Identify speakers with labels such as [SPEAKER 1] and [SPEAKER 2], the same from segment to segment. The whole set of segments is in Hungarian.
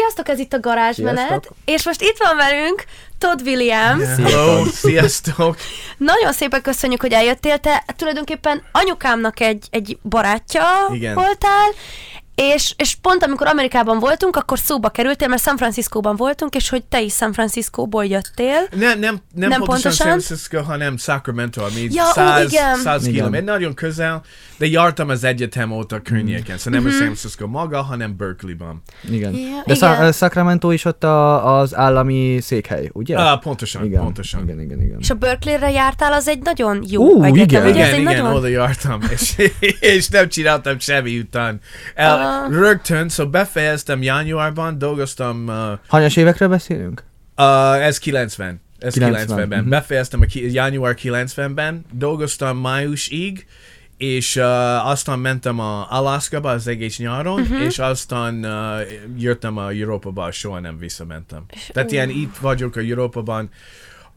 [SPEAKER 1] Sziasztok, ez itt a garázsmenet,
[SPEAKER 2] Sziasztok.
[SPEAKER 1] és most itt van velünk Todd Williams.
[SPEAKER 3] Hello, sziasztok!
[SPEAKER 1] Nagyon szépen köszönjük, hogy eljöttél. Te tulajdonképpen anyukámnak egy, egy barátja
[SPEAKER 3] Igen.
[SPEAKER 1] voltál, és, és pont amikor Amerikában voltunk, akkor szóba kerültél, mert San Franciscóban voltunk, és hogy te is San Franciscóból jöttél.
[SPEAKER 3] Nem, nem, nem,
[SPEAKER 1] Nem
[SPEAKER 3] pontosan,
[SPEAKER 1] pontosan?
[SPEAKER 3] San Francisco, hanem Sacramento, ami
[SPEAKER 1] Ja, ó,
[SPEAKER 3] 100,
[SPEAKER 1] igen.
[SPEAKER 3] 100
[SPEAKER 2] Igen.
[SPEAKER 3] kilométer, nagyon közel, de jártam az egyetem óta környéken, szóval
[SPEAKER 1] Mhm.
[SPEAKER 3] nem a San Francisco maga, hanem Berkeleyban.
[SPEAKER 2] Igen.
[SPEAKER 1] Ja,
[SPEAKER 2] De
[SPEAKER 1] igen.
[SPEAKER 2] Sa- Sacramento is ott a, az állami székhely, ugye?
[SPEAKER 3] Ah, pontosan,
[SPEAKER 2] igen.
[SPEAKER 3] pontosan.
[SPEAKER 2] Igen, igen, igen.
[SPEAKER 1] És a Berkeley-re jártál, az egy nagyon jó
[SPEAKER 2] Ú,
[SPEAKER 1] egyetem.
[SPEAKER 2] igen.
[SPEAKER 1] ugye?
[SPEAKER 3] Igen, igen,
[SPEAKER 1] nagyon...
[SPEAKER 3] oda jártam, és, és nem csináltam semmi után. El. Rögtön, szóval befejeztem januárban, dolgoztam, uh,
[SPEAKER 2] Hanyas évekről beszélünk?
[SPEAKER 3] uh, ez 90. Ez
[SPEAKER 2] 90,
[SPEAKER 3] 90-ben.
[SPEAKER 2] mhm.
[SPEAKER 3] Befejeztem a ki- január 90-ben, dolgoztam májusig, és uh, aztán mentem a Alaskaba az egész nyáron,
[SPEAKER 1] Mhm.
[SPEAKER 3] és aztán uh, jöttem a Európába, soha nem visszamentem. Tehát ilyen itt vagyok a Európában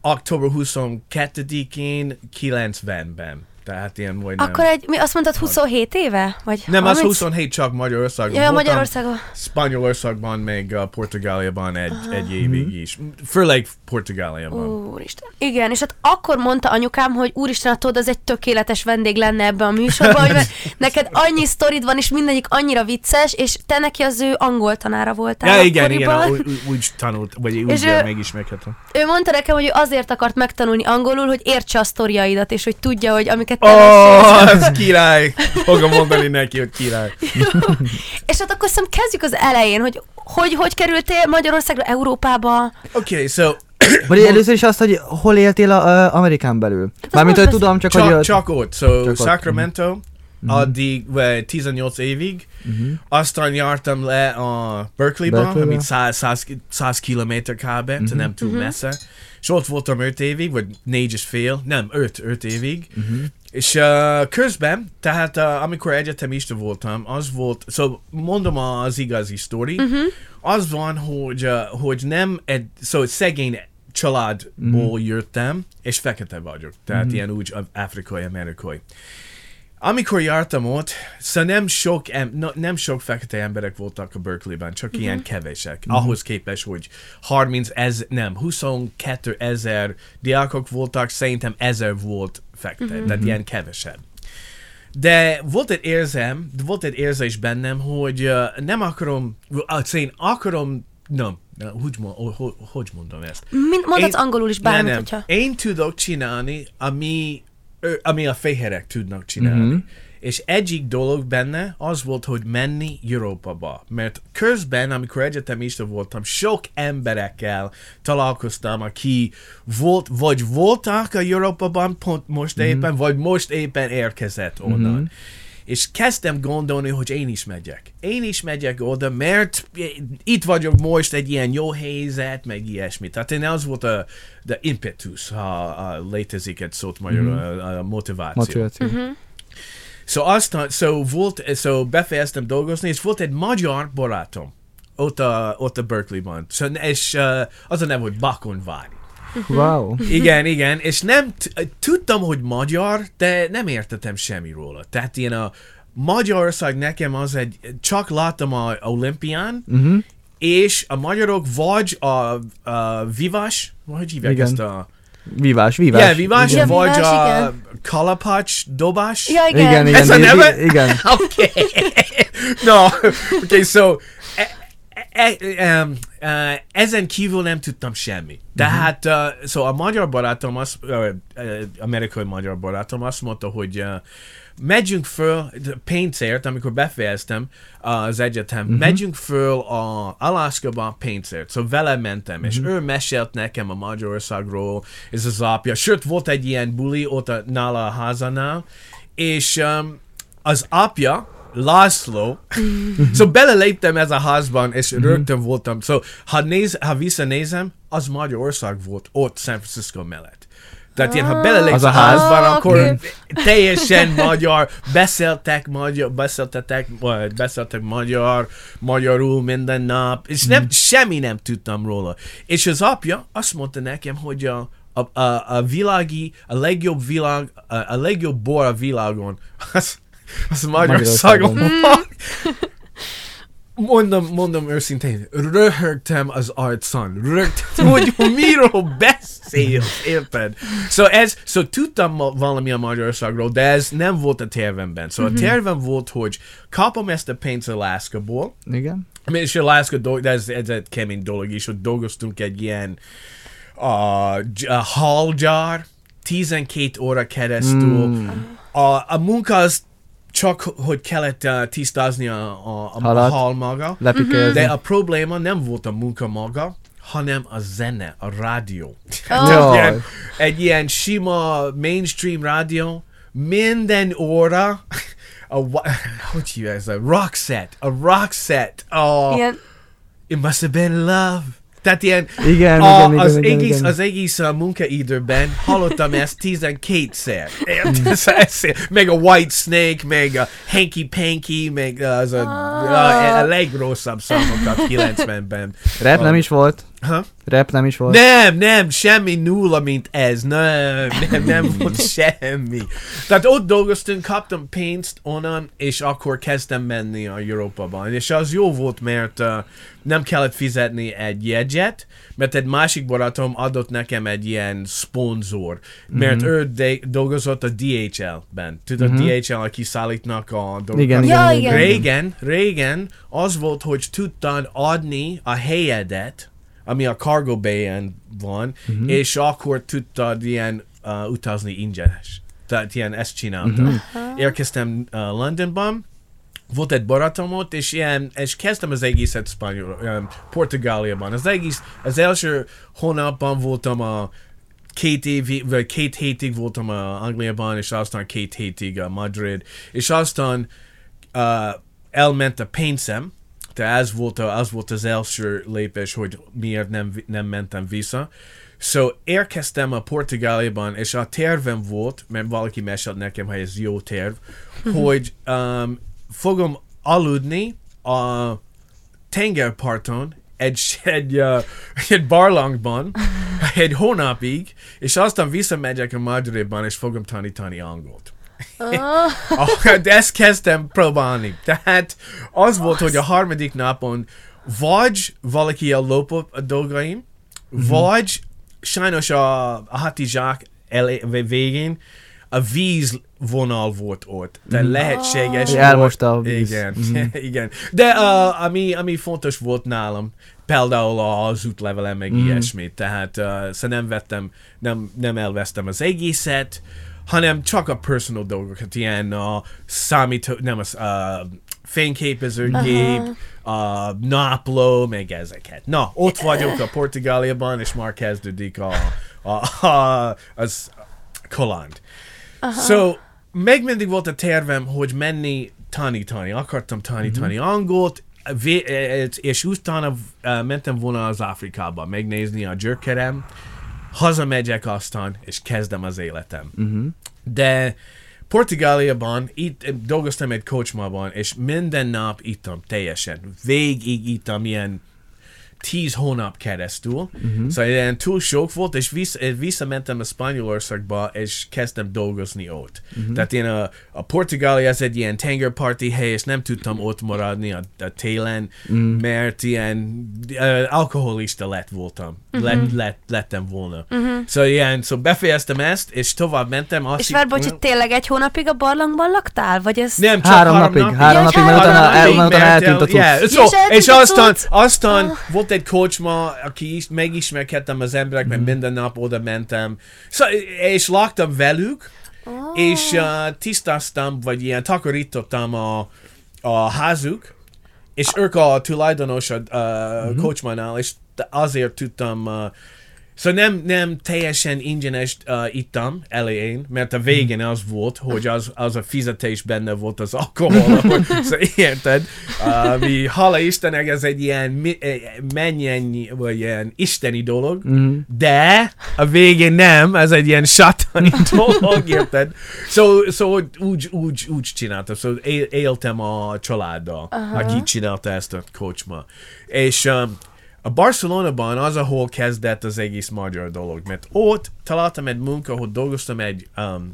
[SPEAKER 3] október 22-én 90-ben. Tehát ilyen majdnem.
[SPEAKER 1] Akkor egy, mi azt mondtad 27 éve? Vagy
[SPEAKER 3] Nem, az
[SPEAKER 1] 30?
[SPEAKER 3] 27 csak Magyarországon.
[SPEAKER 1] Ja, Magyarországon.
[SPEAKER 3] Spanyolországban, meg uh, Portugáliában egy, egy évig is. Főleg Portugáliában.
[SPEAKER 1] Úristen. Igen, és hát akkor mondta anyukám, hogy úristen, hát tudod, az egy tökéletes vendég lenne ebbe a műsorban, hogy mert neked annyi sztorid van, és mindegyik annyira vicces, és te neki az ő angol tanára voltál
[SPEAKER 3] Ja, igen, igen,
[SPEAKER 1] akkoriban.
[SPEAKER 3] úgy, úgy- úgy tanult, vagy úgy
[SPEAKER 1] És
[SPEAKER 3] uh,
[SPEAKER 1] ő-
[SPEAKER 3] megismerkedtem.
[SPEAKER 1] Ő mondta nekem, hogy ő azért akart megtanulni angolul, hogy értse a sztoriaidat, és hogy tudja, hogy amiket mesélsz.
[SPEAKER 3] oh, ez király! Fogom mondani neki, hogy király.
[SPEAKER 1] És hát akkor szerintem kezdjük az elején, hogy hogy, hogy kerültél Magyarországra, Európába?
[SPEAKER 3] Oké, okay, so
[SPEAKER 2] Vagy először is azt, hogy hol éltél a, a Amerikán belül? Mármint, hogy tudom, csak,
[SPEAKER 3] csak,
[SPEAKER 2] hogy...
[SPEAKER 3] csak, ott. So,
[SPEAKER 2] Csak ott,
[SPEAKER 3] Sacramento, addig vagy 18 évig, aztán jártam le a Berkeleyba,
[SPEAKER 2] Berkeleybe.
[SPEAKER 3] ami 100, 100, 100 kilométer kb, uh nem túl messze. És ott voltam 5 évig, vagy 4 és fél, nem, 5, 5 évig. És uh, közben, tehát uh, amikor egyetemista voltam, az volt, szóval mondom az igazi sztori, az van, hogy, uh, hogy nem egy, szóval szegény családból jöttem, és fekete vagyok, tehát ilyen úgy afrikai, amerikai. Amikor jártam ott, szóval nem sok, em, no, nem sok fekete emberek voltak a Berkeleyben, csak ilyen kevesek. Ahhoz képest, hogy 30 ezer, nem, 22 ezer diákok voltak, szerintem ezer volt fekete, tehát ilyen kevesebb. De volt egy érzem, volt egy érzés bennem, hogy uh, nem akarom, uh, én akarom, nem, nem hogy, hogy, hogy mondom ezt?
[SPEAKER 1] Mind, mondhatsz
[SPEAKER 3] Én-
[SPEAKER 1] angolul is bármit,
[SPEAKER 3] nem,
[SPEAKER 1] hogyha...
[SPEAKER 3] Én tudok csinálni, ami, ö, ami a fehérek tudnak csinálni.
[SPEAKER 2] Mhm.
[SPEAKER 3] És egyik dolog benne az volt, hogy menni Európába. Mert közben, amikor egyetemista voltam, sok emberekkel találkoztam, aki volt, vagy voltak a Európában pont most
[SPEAKER 2] Mhm.
[SPEAKER 3] éppen, vagy most éppen érkezett onnan. És kezdtem gondolni, hogy én is megyek. Én is megyek oda, mert itt vagyok most egy ilyen jó helyzet, meg ilyesmi. Tehát én az volt a the impetus, ha, ha létezik egy szót magyarul, a, a motiváció.
[SPEAKER 2] Motiváció.
[SPEAKER 1] Mhm.
[SPEAKER 3] So aztán, so volt, so befejeztem dolgozni, és volt egy magyar barátom ott a, ott a Berkeleyban. So, és uh, az a neve, hogy Bakonvári.
[SPEAKER 2] Wow.
[SPEAKER 3] Igen, igen, és nem, tudtam, hogy magyar, de nem értettem semmi róla. Tehát ilyen a Magyarország nekem az egy, csak láttam a olimpián,
[SPEAKER 2] Uh-huh.
[SPEAKER 3] és a magyarok vagy a, a vivás, hogy hívják
[SPEAKER 2] Igen.
[SPEAKER 3] ezt a...
[SPEAKER 2] Vívás, vívás.
[SPEAKER 3] Yeah, vivás,
[SPEAKER 1] Igen.
[SPEAKER 3] vagy
[SPEAKER 1] Vívás,
[SPEAKER 3] a
[SPEAKER 1] igen.
[SPEAKER 3] kalapacs, dobás.
[SPEAKER 1] Ja, igen.
[SPEAKER 2] Igen, igen,
[SPEAKER 3] Ez a neve?
[SPEAKER 2] igen.
[SPEAKER 3] okay. no, okay, so e, e, e, uh, ezen kívül nem tudtam semmi. Tehát, uh, so a magyar barátom, az, uh, uh, amerikai magyar barátom azt mondta, hogy uh, megyünk föl pénzért, amikor befejeztem az egyetem, megyünk föl a Alaskaba pénzért. Szóval vele mentem, és ő mesélt nekem a Magyarországról, ez az apja. Sőt, volt egy ilyen buli ott a, nála a házanál, és um, az apja, László, so beleléptem ez a házban, és rögtön voltam. So, ha, néz, ha visszanézem, az Magyarország volt ott San Francisco mellett. Tehát ilyen, ha belelépsz a
[SPEAKER 2] a ház.
[SPEAKER 3] házban,
[SPEAKER 1] Ah,
[SPEAKER 3] akkor
[SPEAKER 1] oké.
[SPEAKER 3] teljesen magyar, beszéltek magyar, beszéltetek, beszéltek magyar, magyarul minden nap, és nem, semmi nem tudtam róla. És az apja azt mondta nekem, hogy a, a, a, a világi, a legjobb világ, a, a legjobb bor a világon, az, az Magyarországon
[SPEAKER 2] Magyarországon.
[SPEAKER 3] van. mondom, mondom őszintén, röhögtem az arcon, röhögtem, hogy miről beszél, érted? Szóval ez, szóval tudtam valami a Magyarországról, de ez nem volt a tervemben. Szóval a tervem volt, hogy kapom ezt a pénzt Alaska-ból,
[SPEAKER 2] Igen.
[SPEAKER 3] és Alaska, dolg, de ez, ez egy kemény dolog is, hogy dolgoztunk egy ilyen a, a hallgyár, 12 óra keresztül.
[SPEAKER 2] Mm.
[SPEAKER 3] A, a munka az csak, hogy kellett uh, tisztázni a, a, a,
[SPEAKER 2] Halat.
[SPEAKER 3] hal maga,
[SPEAKER 2] Lepikézni.
[SPEAKER 3] de a probléma nem volt a munka maga, hanem a zene, a rádió.
[SPEAKER 1] Oh.
[SPEAKER 3] Ilyen, egy ilyen sima mainstream rádió, minden óra, a, hogy hívják ez? A rock set, a rock set. Oh,
[SPEAKER 1] Ilyen,
[SPEAKER 3] It must have been love. Tehát ilyen,
[SPEAKER 2] Igen,
[SPEAKER 3] a,
[SPEAKER 2] igen, igen,
[SPEAKER 3] az,
[SPEAKER 2] igen,
[SPEAKER 3] egész,
[SPEAKER 2] igen.
[SPEAKER 3] az egész uh, munkaidőben hallottam ezt 12-szer. Érted? Szóval ez- meg a White Snake, meg a Hanky Panky, meg az a, a, a legrosszabb számokat 90-ben.
[SPEAKER 2] Rap nem is volt.
[SPEAKER 3] Ha?
[SPEAKER 2] Rap nem is volt.
[SPEAKER 3] Nem, nem, semmi nulla, mint ez. Nem, nem, nem volt semmi. Tehát ott dolgoztunk, kaptam pénzt onnan, és akkor kezdtem menni a Európában. És az jó volt, mert uh, nem kellett fizetni egy jegyet, mert egy másik barátom adott nekem egy ilyen szponzor, mert
[SPEAKER 2] Mhm.
[SPEAKER 3] ő de- dolgozott a DHL-ben. Tudod,
[SPEAKER 2] Mhm.
[SPEAKER 3] DHL, aki szállítnak a dolgokat.
[SPEAKER 2] Igen,
[SPEAKER 1] Ja,
[SPEAKER 2] igen,
[SPEAKER 1] igen.
[SPEAKER 2] igen.
[SPEAKER 3] Régen, régen az volt, hogy tudtad adni a helyedet, ami a Cargo Bay-en van, uh-huh. és akkor tudtad ilyen uh, utazni ingyenes. Tehát ilyen ezt csináltam. Uh-huh. Érkeztem uh, Londonban, volt egy barátom ott, és, ilyen, és kezdtem az egészet spanyol, um, Portugáliában. Az egész, az első hónapban voltam a két évig, vagy két hétig voltam a Angliában, és aztán két hétig a Madrid, és aztán uh, elment a pénzem, tehát ez volt, a, az volt az első lépés, hogy miért nem, nem mentem vissza. So érkeztem a Portugáliában, és a tervem volt, mert valaki mesélt nekem, hogy ez jó terv, hogy um, fogom aludni a tengerparton, egy, egy, uh, egy barlangban, egy hónapig, és aztán visszamegyek a Madridban, és fogom tanítani angolt.
[SPEAKER 1] Oh,
[SPEAKER 3] Ah, de ezt kezdtem próbálni. Tehát az volt, hogy a harmadik napon vagy valaki ellopott a dolgaim, vagy sajnos a, a hatizsák elé, vé- végén a víz vonal volt ott. De lehetséges
[SPEAKER 2] Hogy
[SPEAKER 3] volt.
[SPEAKER 2] elmosta a víz.
[SPEAKER 3] Igen,
[SPEAKER 2] Mhm.
[SPEAKER 3] igen. De uh, ami, ami fontos volt nálam, például az útlevelem, meg
[SPEAKER 2] Mhm.
[SPEAKER 3] ilyesmi. Tehát uh, szóval nem vettem, nem, nem elvesztem az egészet, hanem csak a personal dolgokat, ilyen a számító, nem az, uh, fényképezőgép, a napló, meg ezeket. Na, ott vagyok a Portugáliában, és már kezdődik a, a, a, az kaland. So, meg mindig volt a tervem, hogy menni tanítani. Akartam tanítani
[SPEAKER 2] Mhm.
[SPEAKER 3] angolt, eh, és utána uh, mentem volna az Afrikába megnézni a gyökerem, hazamegyek aztán, és kezdem az életem.
[SPEAKER 2] Uh-huh.
[SPEAKER 3] De Portugáliában itt eh, dolgoztam egy kocsmában, és minden nap ittam teljesen. Végig ittam ilyen tíz hónap keresztül. Uh-huh. Szóval ilyen túl sok volt, és vissza, eh, visszamentem a Spanyolországba, és kezdtem dolgozni ott. Uh-huh. Tehát én a, a Portugália ez egy ilyen tengerparti hely, és nem tudtam ott maradni a, a télen, uh-huh. mert ilyen uh, alkoholista lett voltam. Uh-huh. Lett, lett, lettem volna. Uh-huh. Szóval ilyen, szóval befejeztem ezt, és tovább mentem. Azt
[SPEAKER 1] és várj, bocs, hogy tényleg egy hónapig a barlangban laktál? Vagy ez...
[SPEAKER 3] nem, csak
[SPEAKER 2] Három
[SPEAKER 3] három,
[SPEAKER 2] napig,
[SPEAKER 3] napig.
[SPEAKER 2] három
[SPEAKER 1] Ja,
[SPEAKER 2] napig,
[SPEAKER 1] három
[SPEAKER 2] mert utána, eltűnt a
[SPEAKER 3] so,
[SPEAKER 1] És
[SPEAKER 3] aztán, aztán
[SPEAKER 1] Ah.
[SPEAKER 3] volt egy kocsma, aki is megismerkedtem az emberek, mert minden nap oda mentem. So, és laktam velük,
[SPEAKER 1] Oh.
[SPEAKER 3] és uh, tisztáztam, vagy ilyen takarítottam a, a házuk, és ők a tulajdonos a uh, kocsmánál, és azért tudtam uh, Szóval nem, nem teljesen ingyenes uh, ittam elején, mert a végén az volt, hogy az, az a fizetés benne volt az alkohol, szóval érted? Uh, mi, hála Istennek ez egy ilyen mi, eh, mennyi, vagy ilyen isteni dolog,
[SPEAKER 2] Mhm.
[SPEAKER 3] de a végén nem, ez egy ilyen satani dolog, érted? Szóval so, úgy, úgy, úgy csináltam, szóval él, éltem a családdal, uh-huh. aki csinálta ezt a kocsma. És um, a Barcelonában az, ahol kezdett az egész magyar dolog, mert ott találtam egy munka, ahol dolgoztam egy um,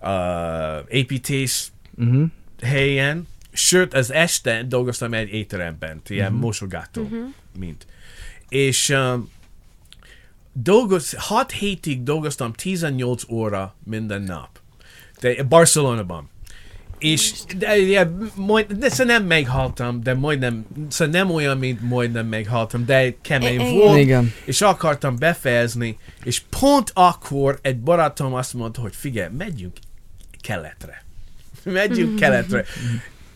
[SPEAKER 3] uh, építész
[SPEAKER 2] Uh-huh.
[SPEAKER 3] helyen, sőt, az este dolgoztam egy étteremben, ilyen
[SPEAKER 2] Mhm.
[SPEAKER 3] mosogató, mint. És um, dolgoz, 6 hétig dolgoztam 18 óra minden nap. De Barcelonában. És de, de, majd, de szóval nem meghaltam, de majdnem, szóval nem olyan, mint majdnem meghaltam, de kemény
[SPEAKER 1] Igen.
[SPEAKER 3] volt,
[SPEAKER 2] Igen.
[SPEAKER 3] és akartam befejezni, és pont akkor egy barátom azt mondta, hogy figyelj, megyünk keletre. Megyünk keletre.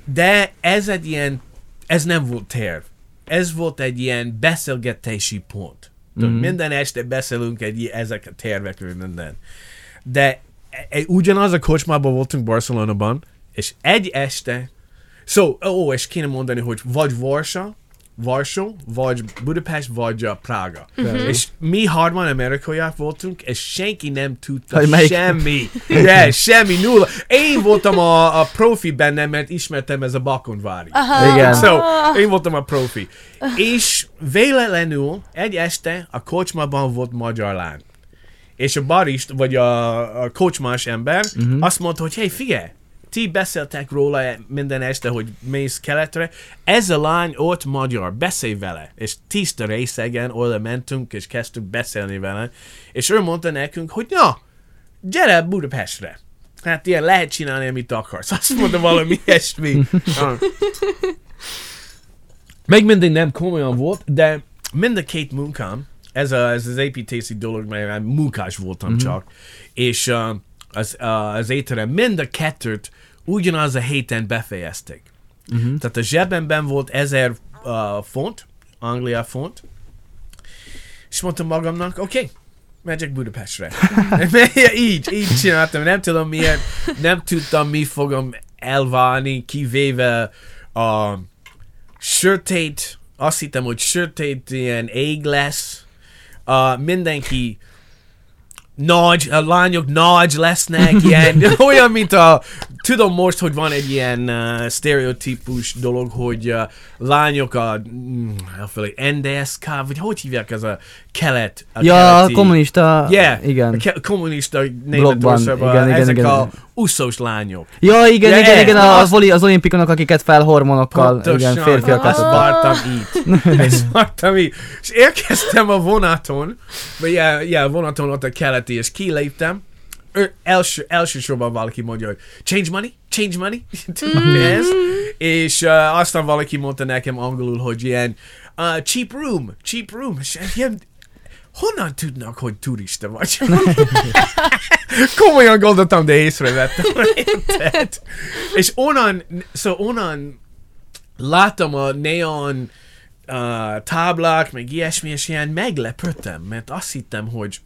[SPEAKER 3] De ez egy ilyen, ez nem volt terv. Ez volt egy ilyen beszélgetési pont. Tudod,
[SPEAKER 2] Mhm.
[SPEAKER 3] Minden este beszélünk egy ezek a tervekről, minden. De e- e- ugyanaz a kocsmában voltunk Barcelonában, és egy este, szó, so, ó, és kéne mondani, hogy vagy Varsa, Varsó, vagy Budapest, vagy uh, Prága.
[SPEAKER 2] Mhm.
[SPEAKER 3] És mi harman amerikaiak voltunk, és senki nem tudta
[SPEAKER 2] Hogy melyik-
[SPEAKER 3] semmi. yeah, semmi, nulla. Én voltam a, a profi benne, mert ismertem ez a Bakonvári.
[SPEAKER 1] Aha.
[SPEAKER 2] Igen.
[SPEAKER 3] So, én voltam a profi. És véletlenül egy este a kocsmában volt magyar lány. És a barist, vagy a, a kocsmás ember uh-huh. azt mondta, hogy hey, figyelj, ti beszéltek róla minden este, hogy mész keletre, ez a lány ott magyar, beszélj vele. És tiszta részegen oda mentünk, és kezdtük beszélni vele, és ő mondta nekünk, hogy na, gyere Budapestre. Hát ilyen lehet csinálni, amit akarsz. Azt mondta valami ilyesmi. Még mindig nem komolyan volt, de mind a két munkám, ez, a, ez az építési dolog, mert munkás voltam mm-hmm. csak, és uh, az, az étterem mind a kettőt ugyanaz a héten befejezték. Mm-hmm. Tehát a zsebemben volt ezer uh, font, Anglia font, és mondtam magamnak, oké, okay, megyek Budapestre. így, így csináltam, nem tudom miért, nem tudtam, mi fogom elválni, kivéve a sötét, azt hittem, hogy sötét ilyen ég lesz, uh, mindenki nagy, a lányok nagy lesznek, ilyen, olyan, mint a, tudom most, hogy van egy ilyen uh, stereotípus dolog, hogy uh, lányok a, mm, elfelé, NDSK, vagy hogy hívják ez a kelet, a
[SPEAKER 2] Ja, a
[SPEAKER 3] keleti-
[SPEAKER 2] kommunista,
[SPEAKER 3] Yeah,
[SPEAKER 2] igen.
[SPEAKER 3] a ke- kommunista Németországban,
[SPEAKER 2] igen, igen,
[SPEAKER 3] ezek
[SPEAKER 2] igen.
[SPEAKER 3] a uszós lányok.
[SPEAKER 2] Ja, igen,
[SPEAKER 3] Ja,
[SPEAKER 2] igen,
[SPEAKER 3] ez,
[SPEAKER 2] igen, az, voli, az olimpikonok, akiket fel hormonokkal, igen, férfiakat.
[SPEAKER 3] Azt vártam itt. Ezt vártam itt. És érkeztem a vonaton, vagy yeah, yeah, vonaton ott a keleti, és kiléptem. Ő, első, elsősorban valaki mondja, hogy change money, change money, Tudod, ez. És uh, aztán valaki mondta nekem angolul, hogy ilyen uh, cheap room, cheap room, és ilyen, honnan tudnak, hogy turista vagy? Komolyan gondoltam, de észrevettem. Érted? És onnan, szóval onnan láttam a neon uh, táblák, meg ilyesmi, és ilyen meglepődtem, mert azt hittem, hogy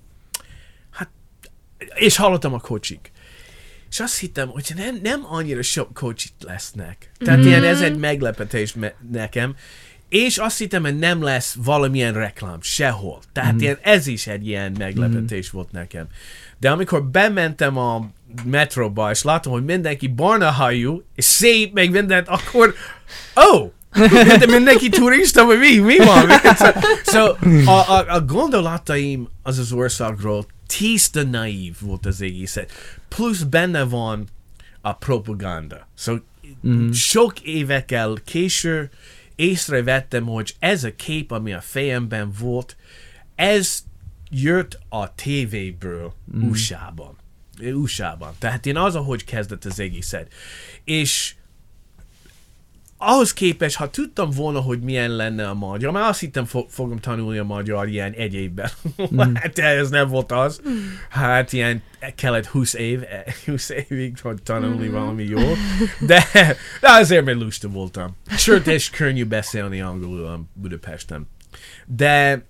[SPEAKER 3] és hallottam a kocsik. És azt hittem, hogy nem, nem annyira sok kocsit lesznek. Tehát mm. ilyen ez egy meglepetés me- nekem. És azt hittem, hogy nem lesz valamilyen reklám sehol. Tehát mm. ilyen, ez is egy ilyen meglepetés mm. volt nekem. De amikor bementem a metróba, és látom, hogy mindenki barna hajú, és szép, meg mindent, akkor, oh, mindenki turista, vagy mi, mi van? so, a, a, a gondolataim az az országról tiszta naív volt az egészet. Plusz benne van a propaganda. So, mm. sok évekkel később észrevettem, hogy ez a kép, ami a fejemben volt, ez jött a tévéből mm. USA-ban. USA-ban. Tehát én az, ahogy kezdett az egészet. És ahhoz képest, ha tudtam volna, hogy milyen lenne a magyar, már azt hittem fo- fogom tanulni a magyar ilyen egy évben. Mm. hát ez nem volt az. Hát ilyen kellett 20 év, 20 évig, hogy tanulni mm. valami jó. De, de azért, mert lusta voltam. Sőt, és könnyű beszélni angolul a Budapesten. De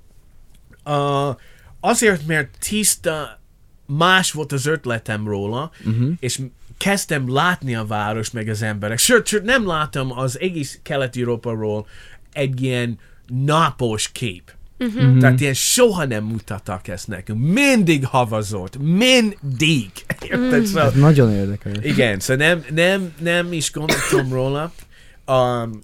[SPEAKER 3] uh, azért, mert tiszta, más volt az ötletem róla, uh-huh. és kezdtem látni a város meg az emberek. Sőt, sőt nem láttam az egész Kelet-Európáról egy ilyen napos kép. Uh-huh. Tehát ilyen soha nem mutattak ezt nekünk. Mindig havazott. Mindig. Érted? Szóval,
[SPEAKER 2] Ez nagyon érdekes.
[SPEAKER 3] igen, szóval nem, nem, nem is gondoltam róla. Um,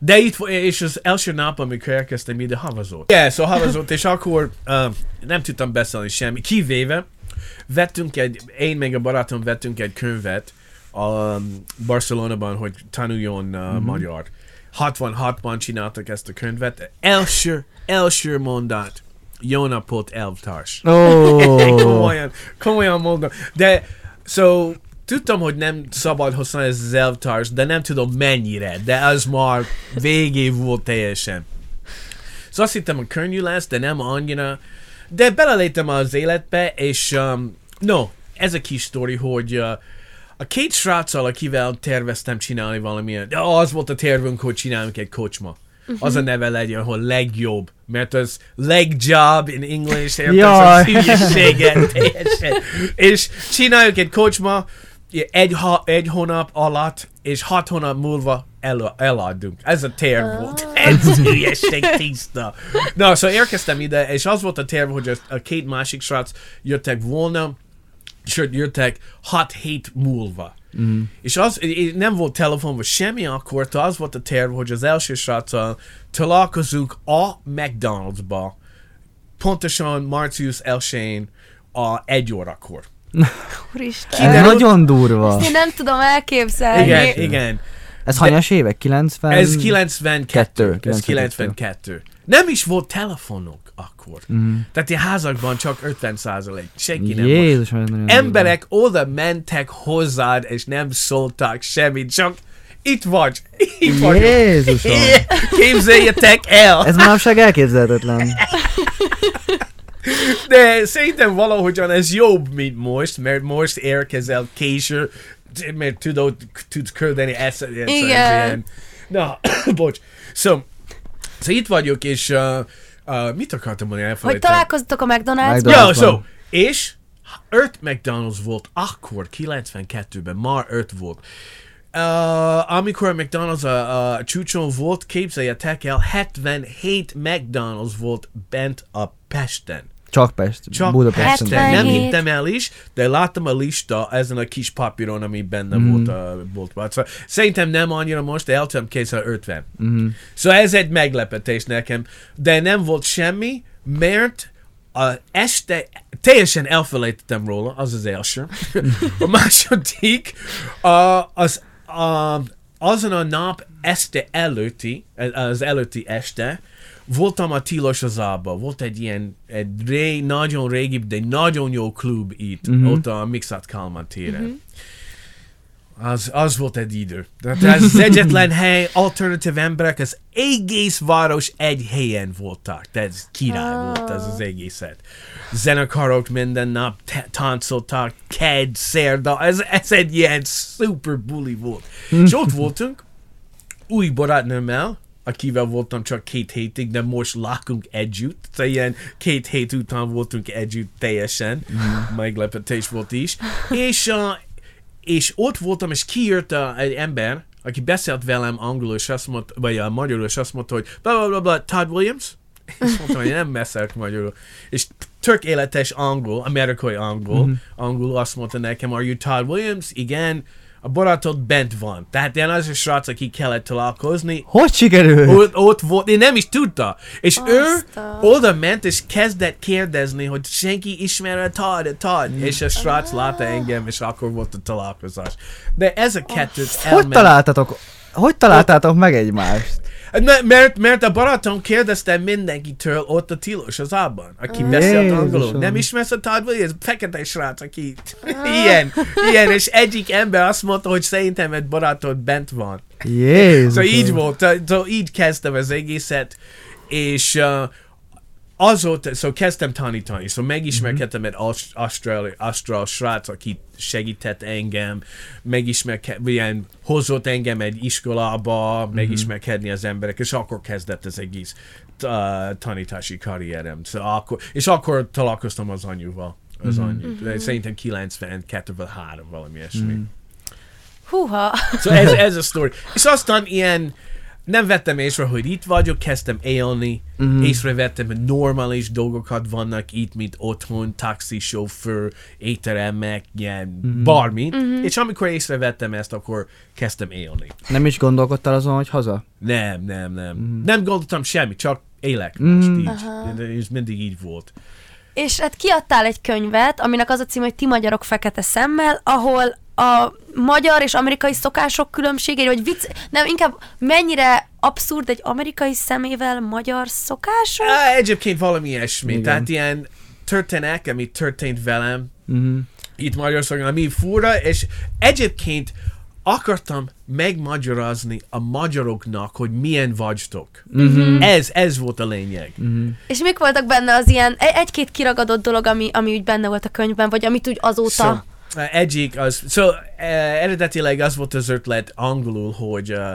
[SPEAKER 3] de itt, és az első nap, amikor elkezdtem ide, havazott. Igen, yeah, szóval havazott, és akkor um, nem tudtam beszélni semmi. Kivéve, vettünk egy, én meg a barátom vettünk egy könyvet, a Barcelonában, hogy tanuljon uh, magyar. 66-ban csináltak ezt a könyvet. Első, első mondat. Jó napot, elvtárs.
[SPEAKER 2] Ó,
[SPEAKER 3] komolyan, komolyan mondom. De, so, tudtam, hogy nem szabad használni ez az elvtárs, de nem tudom mennyire, de az már végé volt teljesen. Szóval azt hittem, hogy könnyű lesz, de nem annyira. De beleléptem az életbe, és um, no, ez a kis sztori, hogy uh, a két sráccal, akivel terveztem csinálni valamilyen, de az volt a tervünk, hogy csinálunk egy kocsma. Az a neve legyen, hogy legjobb, mert az legjobb in English. Az hülyeséget teljesen. És csináljuk egy kocsma, egy, ha, egy hónap alatt, és hat hónap múlva el, eladunk. Ez a terv volt. Ez hülyeség tiszta. Na, szóval érkeztem ide, és az volt a terv, hogy a, a két másik srác jöttek volna, sőt, jöttek 6 hét múlva. Mm. És az, nem volt telefon, vagy semmi akkor, de az volt a terv, hogy az első sráccal találkozunk a McDonald'sba, pontosan március 1-én a egy órakor.
[SPEAKER 1] Úristen.
[SPEAKER 3] kiderült-
[SPEAKER 2] nagyon durva.
[SPEAKER 1] Én nem tudom elképzelni.
[SPEAKER 3] Igen, igen.
[SPEAKER 2] Ez hanyas évek? 90?
[SPEAKER 3] Ez 92.
[SPEAKER 2] Kettő,
[SPEAKER 3] Ez
[SPEAKER 2] 92.
[SPEAKER 3] 92. Nem is volt telefonok akkor.
[SPEAKER 2] Mm.
[SPEAKER 3] Tehát a házakban csak 50 százalék. Senki nem volt.
[SPEAKER 2] Jézus, ez nagyon
[SPEAKER 3] Emberek oda mentek hozzád, és nem szóltak semmit, csak itt vagy. Itt vagy.
[SPEAKER 2] Jézusom.
[SPEAKER 3] Képzeljétek el!
[SPEAKER 2] Ez manapság elképzelhetetlen.
[SPEAKER 3] De szerintem valahogyan ez jobb, mint most, mert most érkezel késő, mert tudod, tudsz küldeni ezt. ezt-
[SPEAKER 1] Igen.
[SPEAKER 3] Na, bocs. So, so itt vagyok, és uh, uh, mit akartam mondani,
[SPEAKER 1] Hogy
[SPEAKER 3] elfelejtettem.
[SPEAKER 1] találkoztok a McDonald'sban?
[SPEAKER 2] McDonald's.
[SPEAKER 3] Ja, so, és öt McDonald's volt akkor, 92-ben, már öt volt. Uh, amikor a McDonald's a, a csúcson volt, képzeljetek el, 77 McDonald's volt bent a Pesten.
[SPEAKER 2] Csak Pest.
[SPEAKER 3] Csak
[SPEAKER 2] Budapesten.
[SPEAKER 3] Pesten. Nem
[SPEAKER 1] 77.
[SPEAKER 3] hittem el is, de láttam a lista ezen a kis papíron, ami benne mm. volt a boltban. Szóval szerintem nem annyira most, de el tudom 50. Mm. Szóval ez egy meglepetés nekem. De nem volt semmi, mert a este, teljesen elfelejtettem róla, az az első. a második, a, az, a, azon a nap este előtti, az előtti este, voltam a Tilos az Ába. Volt egy ilyen, egy ré, nagyon régi, de nagyon jó klub itt,
[SPEAKER 2] Mhm.
[SPEAKER 3] mm-hmm. ott a Mixat Kalman téren. Mm-hmm. Az, az volt egy idő. Tehát ez az egyetlen hely, alternatív emberek, az egész város egy helyen voltak. Tehát ez király
[SPEAKER 1] Ah.
[SPEAKER 3] volt ez az egészet. Zenekarok minden nap te- táncoltak, ked, szerda, ez, ez egy ilyen super bully volt. És ott voltunk, új barátnőmmel, akivel voltam csak két hétig, de most lakunk együtt. Szóval ilyen két hét után voltunk együtt teljesen. Mm. Meglepetés volt is. És, uh, és ott voltam, és kijött uh, egy ember, aki beszélt velem angolul, és azt mondta, vagy uh, magyarul, és azt mondta, hogy bla bla bla, bla Todd Williams? És mondtam, hogy nem beszélek magyarul. És tökéletes angol, amerikai angol, mm-hmm. angol azt mondta nekem, are you Todd Williams? Igen. A barátod bent van. Tehát ilyen az a srác, aki kellett találkozni,
[SPEAKER 2] Hogy sikerült?
[SPEAKER 3] ott, ott volt, én nem is tudta. És ő
[SPEAKER 1] Azt a-
[SPEAKER 3] oda ment, és kezdett kérdezni, hogy senki ismer a Todd, a Todd. És a srác látta engem, és akkor volt a találkozás. De ez a kettőt
[SPEAKER 2] Hogy találtatok? Hogy találtátok meg egymást?
[SPEAKER 3] M- mert, mert a barátom kérdezte mindenkitől ott a tilos az ában, aki beszélt angolul. Nem ismersz a Todd Williams? Fekete srác, aki ilyen, ilyen, és egyik ember azt mondta, hogy szerintem egy barátod bent van.
[SPEAKER 2] Jézus.
[SPEAKER 3] Szóval így volt, szóval így kezdtem az egészet, és uh, azóta, szóval kezdtem tanítani, szóval megismerkedtem egy Aus- Ausztrál, Ausztrál srác, aki segített engem, megismerkedtem, ilyen, hozott engem egy iskolába, megismerkedni az emberek, és akkor kezdett az egész uh, tanítási karrierem. Szóval akkor, és akkor találkoztam az anyuval. Az anyu. Szerintem 92-ben 3 valami ilyesmi.
[SPEAKER 1] Húha.
[SPEAKER 3] Szóval ez, ez a sztori. És aztán ilyen, nem vettem észre, hogy itt vagyok, kezdtem élni, mm. észrevettem, hogy normális dolgokat vannak itt, mint otthon, taxisofőr, étteremek, ilyen mm. bármi. Mm-hmm. És amikor észrevettem ezt, akkor kezdtem élni.
[SPEAKER 2] Nem is gondolkodtál azon, hogy haza?
[SPEAKER 3] Nem, nem, nem. Mm. Nem gondoltam semmit, csak élek most így. De Ez mindig így volt.
[SPEAKER 1] És hát kiadtál egy könyvet, aminek az a cím, hogy Ti magyarok fekete szemmel, ahol a magyar és amerikai szokások különbségei, vagy vicc, nem, inkább mennyire abszurd egy amerikai szemével magyar szokások?
[SPEAKER 3] Á, egyébként valami ilyesmi.
[SPEAKER 2] Igen.
[SPEAKER 3] Tehát ilyen történek, ami történt velem
[SPEAKER 2] Mhm.
[SPEAKER 3] itt Magyarországon, ami fura, és egyébként akartam megmagyarázni a magyaroknak, hogy milyen vagytok.
[SPEAKER 2] Mhm.
[SPEAKER 3] Ez, ez volt a lényeg.
[SPEAKER 1] És mik voltak benne az ilyen, egy-két kiragadott dolog, ami, ami úgy benne volt a könyvben, vagy amit úgy azóta...
[SPEAKER 3] So, uh, egyik az, so, uh, eredetileg az volt az ötlet angolul, hogy uh,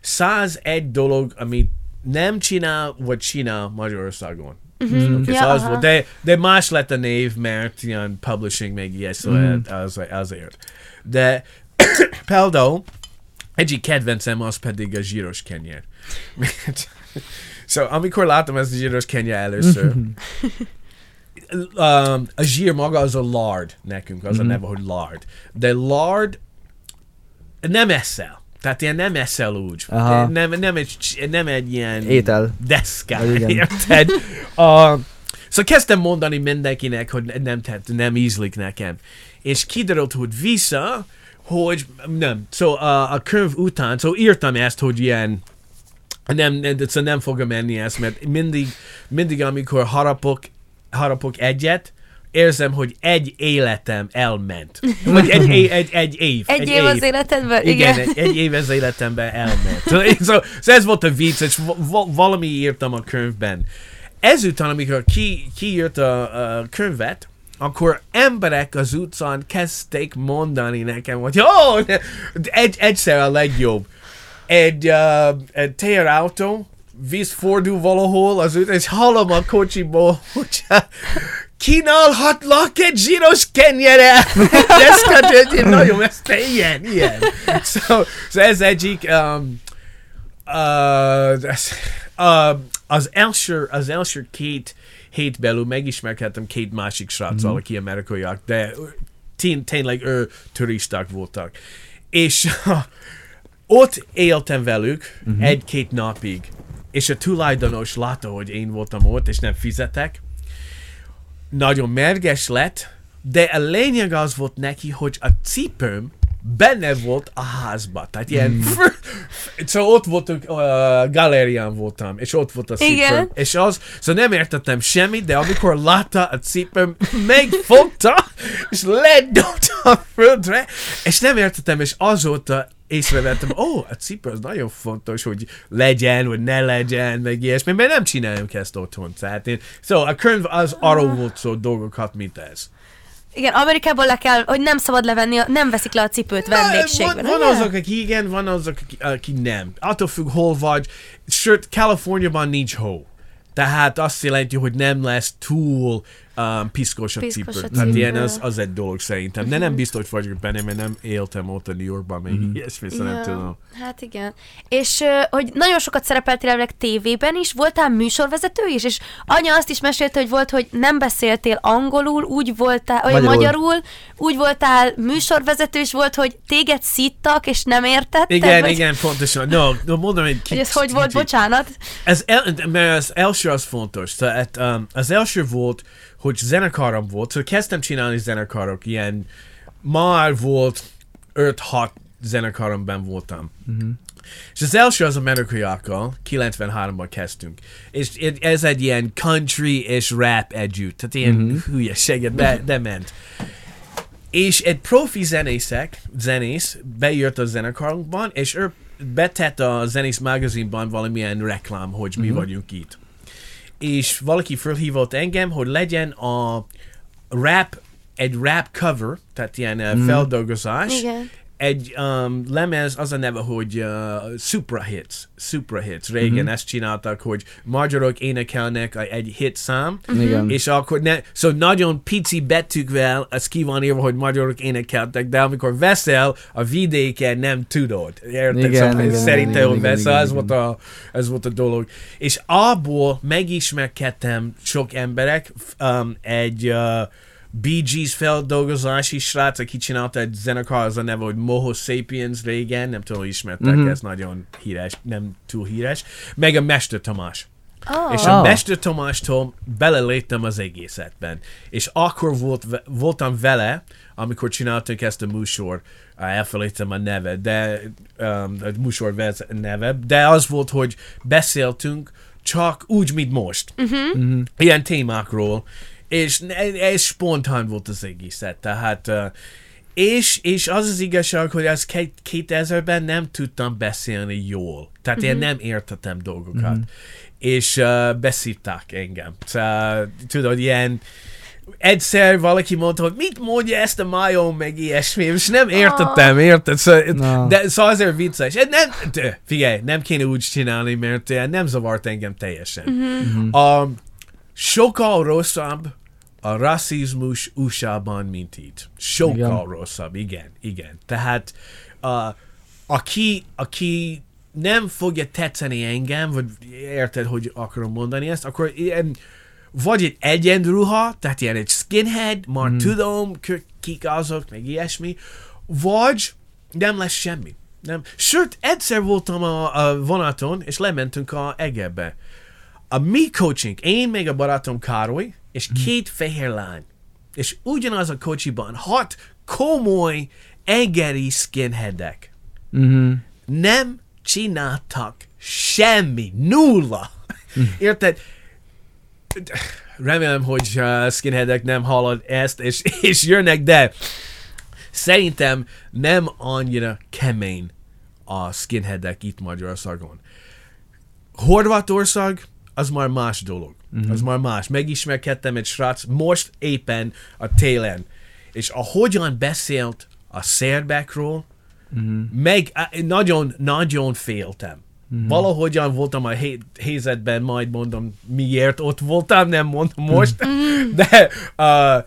[SPEAKER 3] 101 dolog, amit nem csinál, vagy csinál Magyarországon.
[SPEAKER 1] Mhm.
[SPEAKER 3] Okay,
[SPEAKER 1] Ja,
[SPEAKER 3] az
[SPEAKER 1] aha.
[SPEAKER 3] volt, de, de más lett a név, mert ilyen publishing meg ilyes, szóval az, azért. De például egyik kedvencem az pedig a zsíros kenyér. so, amikor láttam ezt a zsíros kenyér először, um, a zsír maga az a lard nekünk, az a neve, hogy lard. De lard nem eszel. Tehát ilyen nem eszel úgy.
[SPEAKER 2] Aha.
[SPEAKER 3] Nem, nem, egy, nem egy ilyen
[SPEAKER 2] Étel. igen.
[SPEAKER 3] érted? uh, szóval kezdtem mondani mindenkinek, hogy nem, tehát nem ízlik nekem. És kiderült, hogy vissza, hogy nem. Szóval a, a könyv után, szóval írtam ezt, hogy ilyen nem, nem, szóval nem fogom menni ezt, mert mindig, mindig amikor harapok, harapok egyet, érzem, hogy egy életem elment. Vagy egy, egy, egy, egy év.
[SPEAKER 1] Egy, év az életedben?
[SPEAKER 3] Igen,
[SPEAKER 1] Igen.
[SPEAKER 3] egy, egy év az életemben elment. Szóval, szóval ez volt a vicc, és va- valami írtam a könyvben. Ezután, amikor ki, kiírt a, a könyvet, akkor emberek az utcán kezdték mondani nekem, hogy ó, ne- egy, egyszer a legjobb. Egy, uh, egy teherautó vízfordul valahol az utcán, és hallom a kocsiból, hogy kínálhatlak egy zsíros kenyere. Deszkát, hogy nagyon, ez te ilyen, ilyen. So, so ez egyik, um, uh, ez, uh, az első, az első két hét belül megismerkedtem két másik sráccal, aki amerikaiak, de tény, tényleg ő turisták voltak. És uh, ott éltem velük egy-két napig, és a tulajdonos látta, hogy én voltam ott, és nem fizetek. Nagyon merges lett, de a lényeg az volt neki, hogy a cipőm benne volt a házba. Tehát ilyen... Szóval ott voltunk, uh, galérián voltam, és ott volt a cipőm.
[SPEAKER 1] Igen.
[SPEAKER 3] És az, szóval nem értettem semmit, de amikor látta a cipőm, megfogta, és ledobta a földre, és nem értettem, és azóta észrevettem, ó, oh, a cipő az nagyon fontos, hogy legyen, vagy ne legyen, meg ilyesmi, mert nem csináljunk ezt otthon. Tehát én, szóval a könyv az arról volt szó dolgokat, mint ez.
[SPEAKER 1] Igen, Amerikából le kell, hogy nem szabad levenni, nem veszik le a cipőt vendégségben.
[SPEAKER 3] Van, van azok, akik igen, van azok, akik, akik nem. Attól függ, hol vagy. Sőt, Kaliforniában nincs hó. Tehát azt jelenti, hogy nem lesz túl um, piszkos a
[SPEAKER 1] Piszkos
[SPEAKER 3] cipő.
[SPEAKER 1] a
[SPEAKER 3] Tehát ilyen az, az egy dolog szerintem. De nem biztos vagyok benne, mert nem éltem ott a New Yorkban, még ilyesmi, szóval nem tudom.
[SPEAKER 1] Hát igen. És hogy nagyon sokat szerepeltél elvileg tévében is, voltál műsorvezető is, és anya azt is mesélte, hogy volt, hogy nem beszéltél angolul, úgy voltál, vagy
[SPEAKER 2] Magyarul.
[SPEAKER 1] magyarul, úgy voltál műsorvezető, és volt, hogy téged szittak, és nem értetted?
[SPEAKER 3] Igen,
[SPEAKER 1] vagy,
[SPEAKER 3] igen, pontosan. No, no mondom egy
[SPEAKER 1] Hogy ez hogy volt,
[SPEAKER 3] kicsit.
[SPEAKER 1] bocsánat?
[SPEAKER 3] Ez el, mert az első az fontos. Tehát, um, az első volt, hogy zenekarom volt, szóval kezdtem csinálni zenekarok, ilyen már volt 5-6 zenekaromban voltam. És az első az amerikaiakkal, 93-ban kezdtünk. És ez egy ilyen country és rap együtt. Tehát ilyen mm-hmm. hülyeséget, de, de ment. És egy profi zenészek, zenész bejött a zenekarunkban, és ő betett a zenész magazinban valamilyen reklám, hogy mi vagyunk itt. És valaki felhívott engem, hogy legyen a rap, egy rap cover, tehát ilyen uh, feldolgozás,
[SPEAKER 1] Igen.
[SPEAKER 3] Egy um, lemez, az a neve, hogy uh, Supra Hits. Supra Hits. Régen mm-hmm. ezt csináltak, hogy magyarok énekelnek egy hit szám,
[SPEAKER 2] Igen.
[SPEAKER 3] és akkor ne, szóval nagyon pici betűkvel az ki van írva, hogy magyarok énekeltek, de amikor veszel a vidéken nem tudod. Érted?
[SPEAKER 2] Igen,
[SPEAKER 3] szóval
[SPEAKER 2] igen,
[SPEAKER 3] szerintem,
[SPEAKER 2] igen, igen,
[SPEAKER 3] veszel,
[SPEAKER 2] igen,
[SPEAKER 3] ez, volt a, ez volt a dolog. És abból megismerkedtem sok emberek, um, egy uh, Bee Gees feldolgozási srác, aki csinálta egy zenekar, az a neve, hogy Moho Sapiens régen, nem tudom, hogy ismertek,
[SPEAKER 2] Mhm.
[SPEAKER 3] ez nagyon híres, nem túl híres. Meg a Mester Tamás.
[SPEAKER 1] Oh.
[SPEAKER 3] És a
[SPEAKER 2] Ah.
[SPEAKER 3] Mester Tomástól beleléptem az egészetben. És akkor volt, voltam vele, amikor csináltunk ezt a műsor, elfelejtem a neve, de um, a műsor vez- neve, de az volt, hogy beszéltünk csak úgy, mint most. Uh-huh. Ilyen témákról, és ez spontán volt az egészet, tehát uh, és, és az az igazság, hogy az ke- 2000-ben nem tudtam beszélni jól. Tehát én nem értettem dolgokat. És uh, beszívták engem. Szóval, tudod, ilyen egyszer valaki mondta, hogy mit mondja ezt a majom, meg ilyesmi, és nem értettem, érted? Szóval,
[SPEAKER 2] Na.
[SPEAKER 3] de, szóval azért vicces. Nem, de, figyelj, nem kéne úgy csinálni, mert nem zavart engem teljesen. A, sokkal rosszabb a rasszizmus USA-ban, mint itt. Sokkal
[SPEAKER 2] Igen.
[SPEAKER 3] rosszabb, igen, igen. Tehát a, aki, aki nem fogja tetszeni engem, vagy érted, hogy akarom mondani ezt, akkor ilyen, vagy egy egyenruha, tehát ilyen egy skinhead, már mm. tudom, kik azok, meg ilyesmi, vagy nem lesz semmi. Nem. Sőt, egyszer voltam a, a vonaton, és lementünk a Egerbe. A mi coaching, én meg a barátom Károly, és két fehér lány. És ugyanaz a kocsiban hat komoly egeri skinheadek
[SPEAKER 2] Mhm.
[SPEAKER 3] nem csináltak semmi, nulla. Érted? Remélem, hogy uh, skinheadek nem hallod ezt, és, és jönnek, de szerintem nem annyira kemény a skinheadek itt Magyarországon. Horvátország, az már más dolog. Uh-huh. Az már más. Megismerkedtem egy srác most éppen a télen, és ahogyan beszélt a szerbekről, uh-huh. meg á, nagyon, nagyon féltem. Uh-huh. Valahogyan voltam a hé- helyzetben, majd mondom, miért ott voltam, nem mondom most, de uh,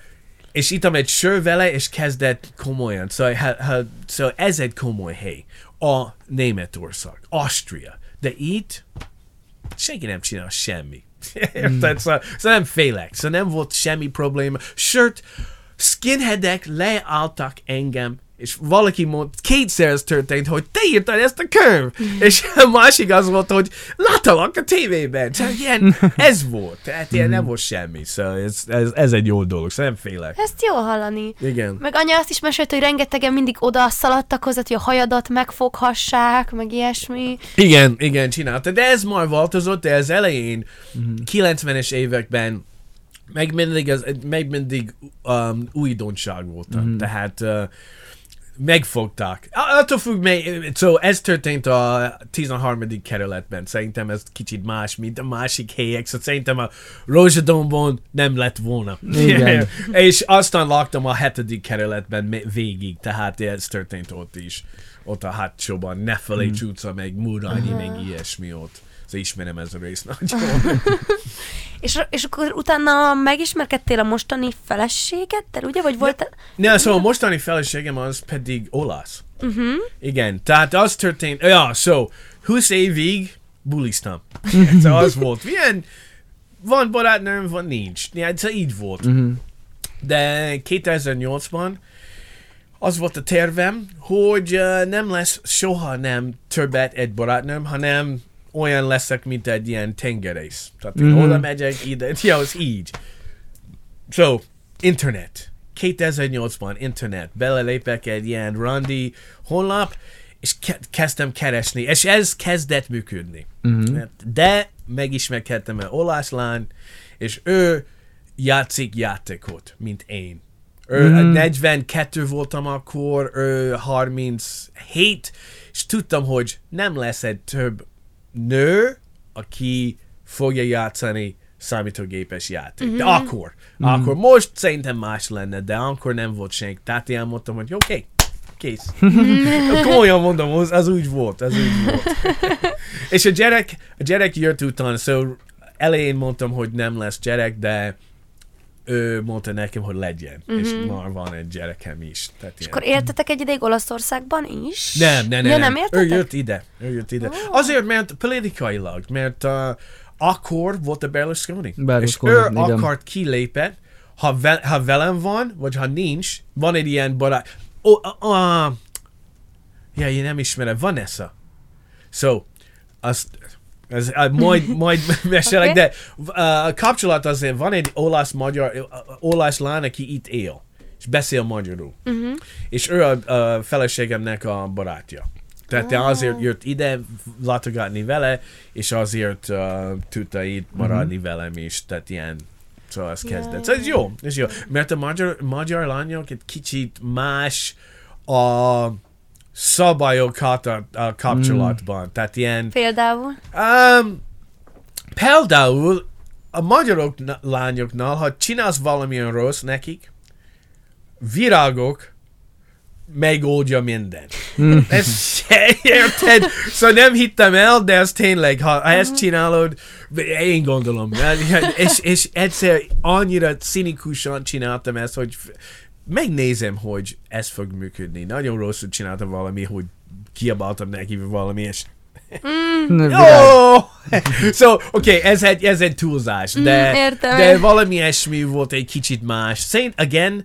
[SPEAKER 3] és ittam egy sör vele, és kezdett komolyan. Szóval, ha, ha, szóval ez egy komoly hely. A Németország, Ausztria. De itt senki nem csinál semmi. Érted? Szóval, szóval nem félek. Szóval nem volt semmi probléma. Sőt, skinheadek leálltak engem, és valaki mond, kétszer ez történt, hogy te írtad ezt a könyv, és a másik az volt, hogy láttalak a tévében. Tehát ilyen, ez volt. Tehát ilyen nem volt semmi. Szóval ez, ez, ez egy jó dolog, szóval nem félek.
[SPEAKER 1] Ezt jó hallani.
[SPEAKER 3] Igen.
[SPEAKER 1] Meg anya azt is mesélt, hogy rengetegen mindig oda szaladtak hozzá, hogy a hajadat megfoghassák, meg ilyesmi.
[SPEAKER 3] Igen, igen, csinálta, de ez már változott, de az elején, 90-es években meg mindig, az, meg mindig um, újdonság voltam, tehát uh, megfogták. A- Attól függ, mely, so ez történt a 13. kerületben, szerintem ez kicsit más, mint a másik helyek, szóval szerintem a Rózsadombon nem lett volna.
[SPEAKER 2] Igen.
[SPEAKER 3] És aztán laktam a 7. kerületben végig, tehát ez történt ott is. Ott a hátsóban, ne felejts utca, meg Murányi, meg ilyesmi ott. Szóval ismerem ez a részt nagyon.
[SPEAKER 1] És, és akkor utána megismerkedtél a mostani feleségeddel, ugye? Vagy volt...
[SPEAKER 3] Ne, szóval a mostani feleségem az pedig olasz. Uh-huh. Igen, tehát az történt, ja, so, 20 évig buliztam. szóval az volt. Milyen, van barátnőm, van nincs. Ja, szóval így volt.
[SPEAKER 2] Mhm.
[SPEAKER 3] De 2008-ban az volt a tervem, hogy uh, nem lesz soha nem többet egy barátnőm, hanem olyan leszek, mint egy ilyen tengerész. Tehát mm-hmm.
[SPEAKER 2] Mhm.
[SPEAKER 3] oda megyek, ide, ja, az így. So, internet. 2008-ban internet. Belelépek egy ilyen randi honlap, és ke- kezdtem keresni, és ez kezdett működni.
[SPEAKER 2] Mhm.
[SPEAKER 3] De megismerkedtem egy olasz lány, és ő játszik játékot, mint én. Ő
[SPEAKER 2] Mhm.
[SPEAKER 3] 42 voltam akkor, ő 37, és tudtam, hogy nem lesz egy több nő, aki fogja játszani számítógépes játék. De akkor, akkor most szerintem más lenne, de akkor nem volt senki. Tehát én mondtam, hogy oké, okay, kész. Komolyan mondom, az, az úgy volt, az úgy volt. És a gyerek, a gyerek jött utána, szóval elején mondtam, hogy nem lesz gyerek, de ő mondta nekem, hogy legyen. Mm-hmm. És már van egy gyerekem is. Tehát
[SPEAKER 1] És akkor éltetek egy ideig Olaszországban is?
[SPEAKER 3] nem, nem, nem.
[SPEAKER 1] Ja, nem
[SPEAKER 3] Ő jött ide. Ő jött ide. Oh. Azért, mert politikailag, mert uh, akkor volt a Berlusconi.
[SPEAKER 2] Berlusconi,
[SPEAKER 3] és ő
[SPEAKER 2] igen.
[SPEAKER 3] akart kilépett, ha, ve, ha velem van, vagy ha nincs, van egy ilyen barát. Oh, uh, uh, ja, én nem ismerem. Vanessa. So, azt Ez, majd, majd mesélek,
[SPEAKER 1] Oké.
[SPEAKER 3] de uh, a kapcsolat azért van egy olasz-magyar, uh, olasz lány, aki itt él, és beszél magyarul. Uh-huh. És ő a, a feleségemnek a barátja. Tehát oh. azért jött ide látogatni vele, és azért uh, tudta itt maradni uh-huh. velem is, tehát ilyen Szóval ez kezdett. Szóval ez jó, ez jó. Mert a magyar, magyar lányok egy kicsit más a szabályokat a, a kapcsolatban. Mm. Tehát ilyen
[SPEAKER 1] Például.
[SPEAKER 3] Um, például a magyarok lányoknál, ha csinálsz valamilyen rossz nekik, virágok megoldja mindent.
[SPEAKER 2] Mm.
[SPEAKER 3] Ez, érted? Szóval nem hittem el, de ez tényleg, ha, ezt csinálod, én gondolom. És, és egyszer annyira cinikusan csináltam ezt, hogy megnézem, hogy ez fog működni. Nagyon rosszul csináltam valami, hogy kiabáltam neki valami, és
[SPEAKER 2] Virág.
[SPEAKER 3] Jó! so, oké, okay, ez, egy, ez egy túlzás, de,
[SPEAKER 1] Mm, értem.
[SPEAKER 3] de valami ilyesmi volt egy kicsit más. Szerint, again,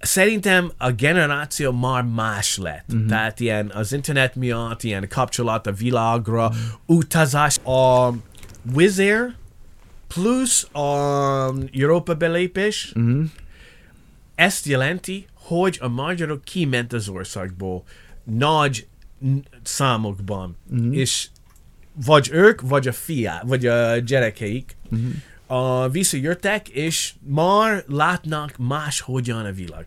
[SPEAKER 3] szerintem a generáció már más lett. Mm-hmm. Tehát ilyen az internet miatt, ilyen kapcsolat a világra, mm-hmm. utazás, a Wizz Air plusz a Európa belépés,
[SPEAKER 2] Mhm.
[SPEAKER 3] Ezt jelenti, hogy a magyarok kiment az országból nagy számokban, mm-hmm. és vagy ők, vagy a fiá, vagy a gyerekeik mm-hmm. a visszajöttek, és már látnak máshogyan a világ.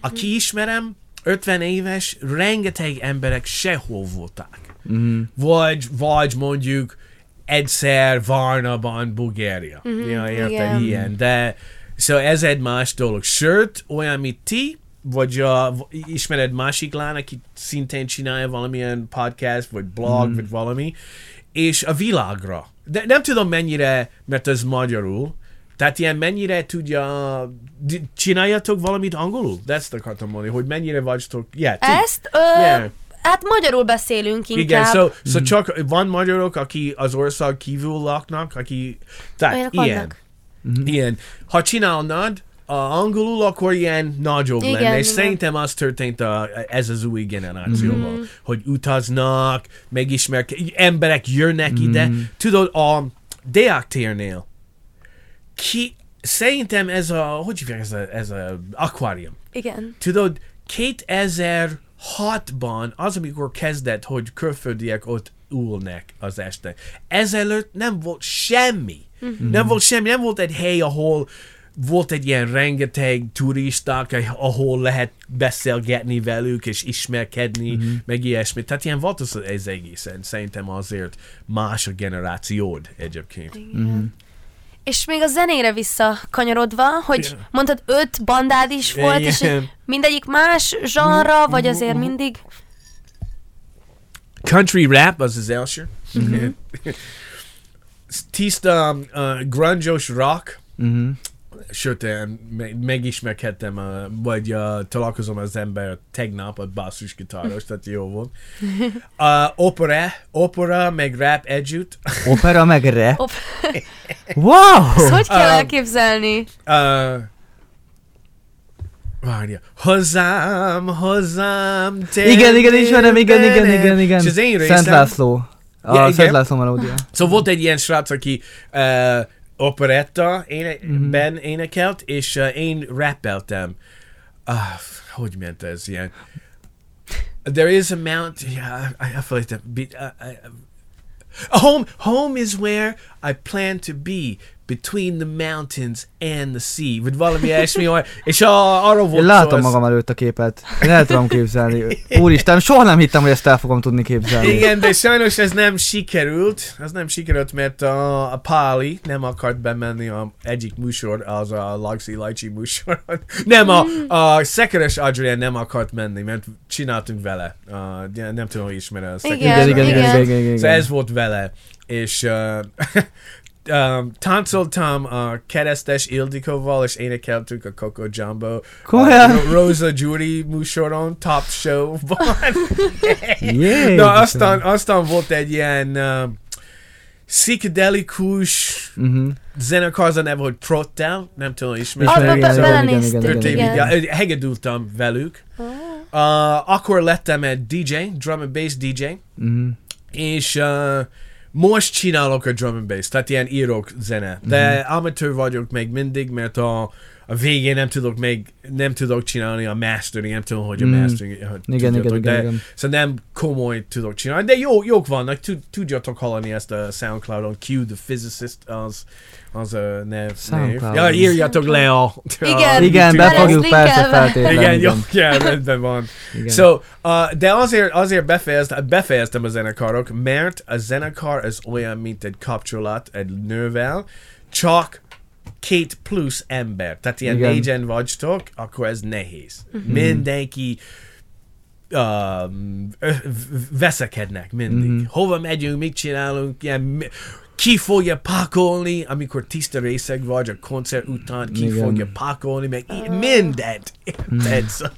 [SPEAKER 3] Aki ismerem, 50 éves, rengeteg emberek sehol voltak.
[SPEAKER 2] Mhm.
[SPEAKER 3] Vagy, vagy mondjuk egyszer Varnaban, Bulgária. Mm-hmm, ja, érted,
[SPEAKER 1] igen.
[SPEAKER 3] ilyen. De szóval ez egy más dolog. Sőt, olyan, mint ti, vagy uh, ismered másik lány, aki szintén csinálja valamilyen podcast, vagy blog, mm. vagy valami, és a világra. De nem tudom mennyire, mert ez magyarul, tehát ilyen mennyire tudja, csináljatok valamit angolul? De ezt akartam mondani, hogy mennyire vagytok, yeah, ti.
[SPEAKER 1] Ezt, ö,
[SPEAKER 3] Yeah.
[SPEAKER 1] hát magyarul beszélünk inkább.
[SPEAKER 3] Igen, szó so, so csak van magyarok, aki az ország kívül laknak, aki... Tehát
[SPEAKER 1] Olyanok
[SPEAKER 3] ilyen.
[SPEAKER 1] vannak.
[SPEAKER 3] Ilyen. Ha csinálnád a angolul, akkor ilyen nagyobb
[SPEAKER 1] Igen,
[SPEAKER 3] lenne, és
[SPEAKER 1] igen.
[SPEAKER 3] szerintem az történt a, ez az új generációval,
[SPEAKER 1] Mhm.
[SPEAKER 3] hogy utaznak, megismerk, emberek jönnek ide. Tudod, a Deák térnél ki, szerintem ez a, hogy hívják ez a, ez a aquarium.
[SPEAKER 1] Igen.
[SPEAKER 3] Tudod, 2006-ban az, amikor kezdett, hogy külföldiek ott ülnek az este. Ezelőtt nem volt semmi. Mm-hmm. Nem volt semmi, nem volt egy hely, ahol volt egy ilyen rengeteg turisták, ahol lehet beszélgetni velük, és ismerkedni, mm-hmm. meg ilyesmi. Tehát ilyen volt az, ez egészen. Szerintem azért más a generációd egyébként.
[SPEAKER 1] És még a zenére visszakanyarodva, hogy
[SPEAKER 3] Igen.
[SPEAKER 1] mondtad öt bandád is volt, és
[SPEAKER 3] Igen.
[SPEAKER 1] mindegyik más zsanra, vagy azért mindig?
[SPEAKER 3] Country rap az az első. Tiszta uh, grunge rock,
[SPEAKER 2] Mhm.
[SPEAKER 3] sőt, én me- megismerkedtem, uh, vagy uh, találkozom az ember tegnap, a basszusgitáros, tehát jó volt. Uh, opera, opera, meg rap együtt.
[SPEAKER 2] Opera meg rap.
[SPEAKER 1] Op-
[SPEAKER 2] Wow!
[SPEAKER 1] Ezt hogy kell
[SPEAKER 3] Um,
[SPEAKER 1] elképzelni?
[SPEAKER 3] Uh, várja. Hozzám, hozzám, te
[SPEAKER 2] Igen, igen, ismerem, igen, igen, igen, igen.
[SPEAKER 3] És az én
[SPEAKER 2] Szent László. A
[SPEAKER 3] Ja.
[SPEAKER 2] Szent László melódia.
[SPEAKER 3] Szóval volt egy ilyen srác, aki uh, operetta éne- mm énekelt, és uh, én rappeltem. Uh, hogy ment ez ilyen? There is a mount... Yeah, I, I feel like that... Be, uh, I, a home, home is where I plan to be between the mountains and the sea. Vagy valami ilyesmi, és a, arról volt
[SPEAKER 2] Én
[SPEAKER 3] szó,
[SPEAKER 2] látom
[SPEAKER 3] ez-
[SPEAKER 2] magam előtt a képet. Én el tudom képzelni. Úristen, soha nem hittem, hogy ezt el fogom tudni képzelni.
[SPEAKER 3] Igen, de sajnos ez nem sikerült. Ez nem sikerült, mert a, a Páli nem akart bemenni a egyik műsor, az a Laxi Lajcsi műsor. Nem, a, a Szekeres Adrian nem akart menni, mert csináltunk vele. Uh, nem tudom, hogy ismer a Szekeres
[SPEAKER 1] Igen,
[SPEAKER 2] Igen, igen, igen,
[SPEAKER 1] igen.
[SPEAKER 2] igen, igen,
[SPEAKER 3] Szóval ez volt vele. És uh, um, táncoltam a keresztes Ildikóval, és énekeltük a Coco Jumbo.
[SPEAKER 2] Komolyan?
[SPEAKER 3] a Rosa Judy műsoron, top show-ban.
[SPEAKER 2] Jézusom.
[SPEAKER 3] Na, aztán, aztán volt egy ilyen uh, pszichedelikus
[SPEAKER 2] Mhm.
[SPEAKER 3] zenekar, az a neve, hogy Protel, nem tudom,
[SPEAKER 2] igen,
[SPEAKER 1] be-
[SPEAKER 2] igen,
[SPEAKER 1] belenéztük,
[SPEAKER 2] igen,
[SPEAKER 3] hegedültem velük. Uh, akkor lettem egy DJ, drum and bass DJ,
[SPEAKER 2] Mhm.
[SPEAKER 3] és uh, most csinálok a drum and bass, tehát ilyen írok zene, de
[SPEAKER 2] Mhm.
[SPEAKER 3] mm-hmm. amatőr vagyok még mindig, mert a, a végén nem tudok még, nem tudok csinálni a mastering, nem tudom, hogy a
[SPEAKER 2] Mm.
[SPEAKER 3] mastering, hogy
[SPEAKER 2] Igen, igen,
[SPEAKER 3] tudjátok,
[SPEAKER 2] igen,
[SPEAKER 3] de
[SPEAKER 2] igen.
[SPEAKER 3] szóval nem komoly tudok csinálni, de jó, jók vannak, tud, tudjátok hallani ezt a Soundcloudon, Q the Physicist, az, az a nev. nev.
[SPEAKER 2] Soundcloudon.
[SPEAKER 3] Ja, írjatok le a...
[SPEAKER 1] Igen.
[SPEAKER 3] a
[SPEAKER 2] Igen, be fogjuk persze feltétlenül.
[SPEAKER 3] igen, jó, ja, rendben van.
[SPEAKER 2] Igen.
[SPEAKER 3] So, uh, de azért, azért befejeztem, befejeztem a zenekarok, mert a zenekar az olyan, mint egy kapcsolat egy nővel, csak két plusz ember. Tehát ilyen
[SPEAKER 2] Igen.
[SPEAKER 3] négyen vagytok, akkor ez nehéz. Mindenki um, ö- v- veszekednek mindig.
[SPEAKER 2] Mhm.
[SPEAKER 3] Hova megyünk, mit csinálunk, ilyen, ki fogja pakolni, amikor tiszta részeg vagy a koncert után, ki
[SPEAKER 2] Igen.
[SPEAKER 3] fogja pakolni, meg í- mindent. Érted? Szóval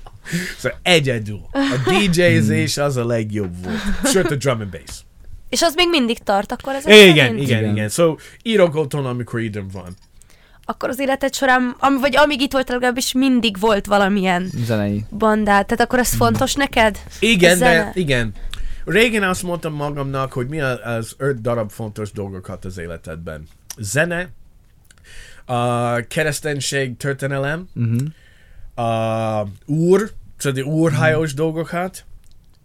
[SPEAKER 3] szóval egyedül. A DJ-zés az a legjobb volt. Sőt, a drum and bass.
[SPEAKER 1] És az még mindig tart, akkor ez
[SPEAKER 3] Igen, igen,
[SPEAKER 2] Igen.
[SPEAKER 3] igen. Szóval írok otthon, amikor időm van.
[SPEAKER 1] Akkor az életed során, am, vagy amíg itt volt legalábbis mindig volt valamilyen
[SPEAKER 2] Zenei.
[SPEAKER 1] bandát, tehát akkor ez fontos neked?
[SPEAKER 3] Igen, de igen. Régen azt mondtam magamnak, hogy mi az öt darab fontos dolgokat az életedben. Zene, a kereszténység történelem,
[SPEAKER 2] Uh-huh.
[SPEAKER 3] a úr, szóval úrhajós dolgokat,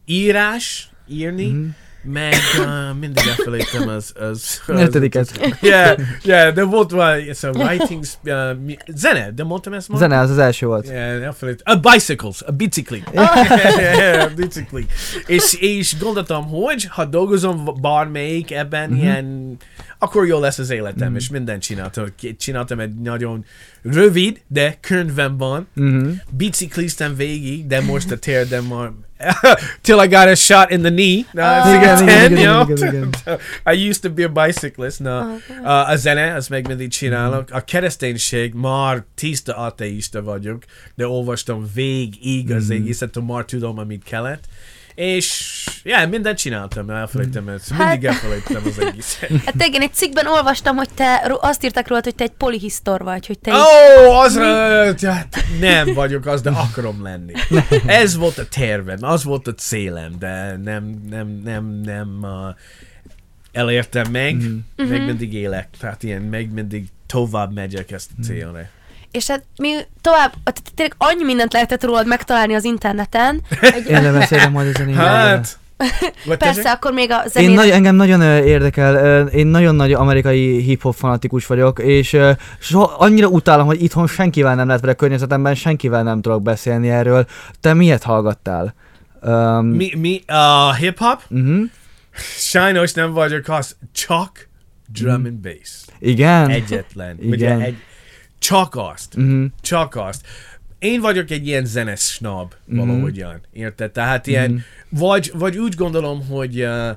[SPEAKER 3] írás, írni,
[SPEAKER 2] Mhm.
[SPEAKER 3] Meg uh, mindig elfelejtem az... az, az
[SPEAKER 2] Ötödiket.
[SPEAKER 3] yeah, yeah, de volt valami, so writings, uh, mi, zene, de mondtam ezt?
[SPEAKER 2] Zene, az az első volt.
[SPEAKER 3] Yeah, elfelejtem. A bicycles, a bicikli. yeah, bicikli. És, és gondoltam, hogy ha dolgozom bármelyik ebben
[SPEAKER 2] Mhm.
[SPEAKER 3] ilyen, akkor jó lesz az életem, és mindent csináltam. Csináltam egy nagyon rövid, de könyvem van.
[SPEAKER 2] Uh-huh.
[SPEAKER 3] Bicikliztem végig, de most a térdem már till I got a shot in the knee.
[SPEAKER 1] Ah.
[SPEAKER 3] igen,
[SPEAKER 2] Igen, igen,
[SPEAKER 3] igen. I used to be a bicyclist. No. Uh, a zene, azt meg mindig csinálok. A kereszténység, már tiszta ateista vagyok, de olvastam végig az egészet, már tudom, amit kellett. És, yeah, mindent csináltam, elfelejtem ezt. Mindig elfelejtem az egészet.
[SPEAKER 1] Hát igen, egy cikkben olvastam, hogy te, azt írtak róla, hogy te egy polihisztor vagy, hogy te
[SPEAKER 3] Ó, oh, az, hát nem vagyok az, de akarom lenni. Ez volt a tervem, az volt a célem, de nem, nem, nem, nem uh, elértem meg,
[SPEAKER 2] Mhm.
[SPEAKER 3] mm-hmm. meg mindig élek, tehát ilyen, meg mindig tovább megyek ezt a célra.
[SPEAKER 1] És hát mi tovább, tehát tényleg annyi mindent lehetett rólad megtalálni az interneten. Egy,
[SPEAKER 2] Én lebeszélem majd a zenéről.
[SPEAKER 3] Hát,
[SPEAKER 1] persze, akkor még a
[SPEAKER 2] Én
[SPEAKER 1] zenére...
[SPEAKER 2] nagy, engem nagyon érdekel, én nagyon nagy amerikai hip-hop fanatikus vagyok, és ö, so, annyira utálom, hogy itthon senkivel nem lehet, a környezetemben senkivel nem tudok beszélni erről. Te miért hallgattál? Um,
[SPEAKER 3] mi, mi, a hip-hop?
[SPEAKER 2] Uh-huh.
[SPEAKER 3] Sajnos nem vagyok az, csak drum and bass.
[SPEAKER 2] Igen?
[SPEAKER 3] Egyetlen.
[SPEAKER 2] Igen.
[SPEAKER 3] Ugye, egy, csak azt.
[SPEAKER 2] Uh-huh.
[SPEAKER 3] Csak azt. Én vagyok egy ilyen zenes snob
[SPEAKER 2] Mhm.
[SPEAKER 3] valahogyan, érted? Tehát ilyen,
[SPEAKER 2] Mhm.
[SPEAKER 3] vagy, vagy úgy gondolom, hogy uh,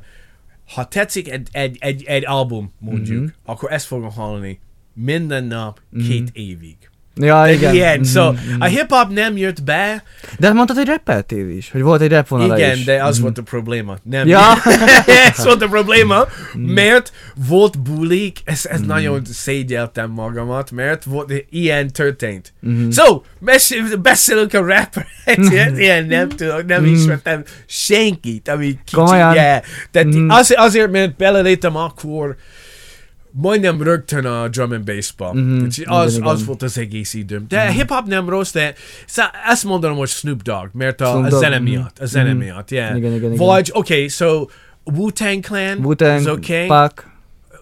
[SPEAKER 3] ha tetszik egy, egy, egy, egy album, mondjuk,
[SPEAKER 2] Mhm.
[SPEAKER 3] akkor ezt fogom hallani minden nap, két évig.
[SPEAKER 2] Ja,
[SPEAKER 3] De
[SPEAKER 2] igen.
[SPEAKER 3] ilyen, so,
[SPEAKER 2] mhm.
[SPEAKER 3] a hip-hop nem jött be,
[SPEAKER 2] De mondtad, hogy rappeltél is, hogy volt egy rap vonala
[SPEAKER 3] igen,
[SPEAKER 2] is.
[SPEAKER 3] de az
[SPEAKER 2] Mhm.
[SPEAKER 3] volt a probléma. Nem,
[SPEAKER 2] Ja.
[SPEAKER 3] ez volt a probléma,
[SPEAKER 2] Mhm.
[SPEAKER 3] mert volt bulik, ez, ez nagyon szégyeltem magamat, mert volt, ilyen történt.
[SPEAKER 2] Mhm.
[SPEAKER 3] So, beszél, beszélünk a rapper, ilyen, nem tudok, nem
[SPEAKER 2] Mm.
[SPEAKER 3] ismertem senkit, ami kicsi,
[SPEAKER 2] Komolyan?
[SPEAKER 3] yeah. Tehát
[SPEAKER 2] Mm.
[SPEAKER 3] az, azért, mert beleléptem akkor, majdnem rögtön a drum and bass-ba.
[SPEAKER 2] Mhm, igen,
[SPEAKER 3] Az, az volt az egész időm. De hip-hop nem rossz, de szá, azt mondanom, hogy Snoop Dogg, mert a,
[SPEAKER 2] Snoop
[SPEAKER 3] a
[SPEAKER 2] Dogg,
[SPEAKER 3] zene
[SPEAKER 2] mhm.
[SPEAKER 3] miatt, a zene
[SPEAKER 2] Mhm.
[SPEAKER 3] miatt, yeah.
[SPEAKER 2] Igen, igen, igen.
[SPEAKER 3] Vagy, okay, so Wu-Tang Clan
[SPEAKER 2] Wu-Tang,
[SPEAKER 3] okay.
[SPEAKER 2] Pac,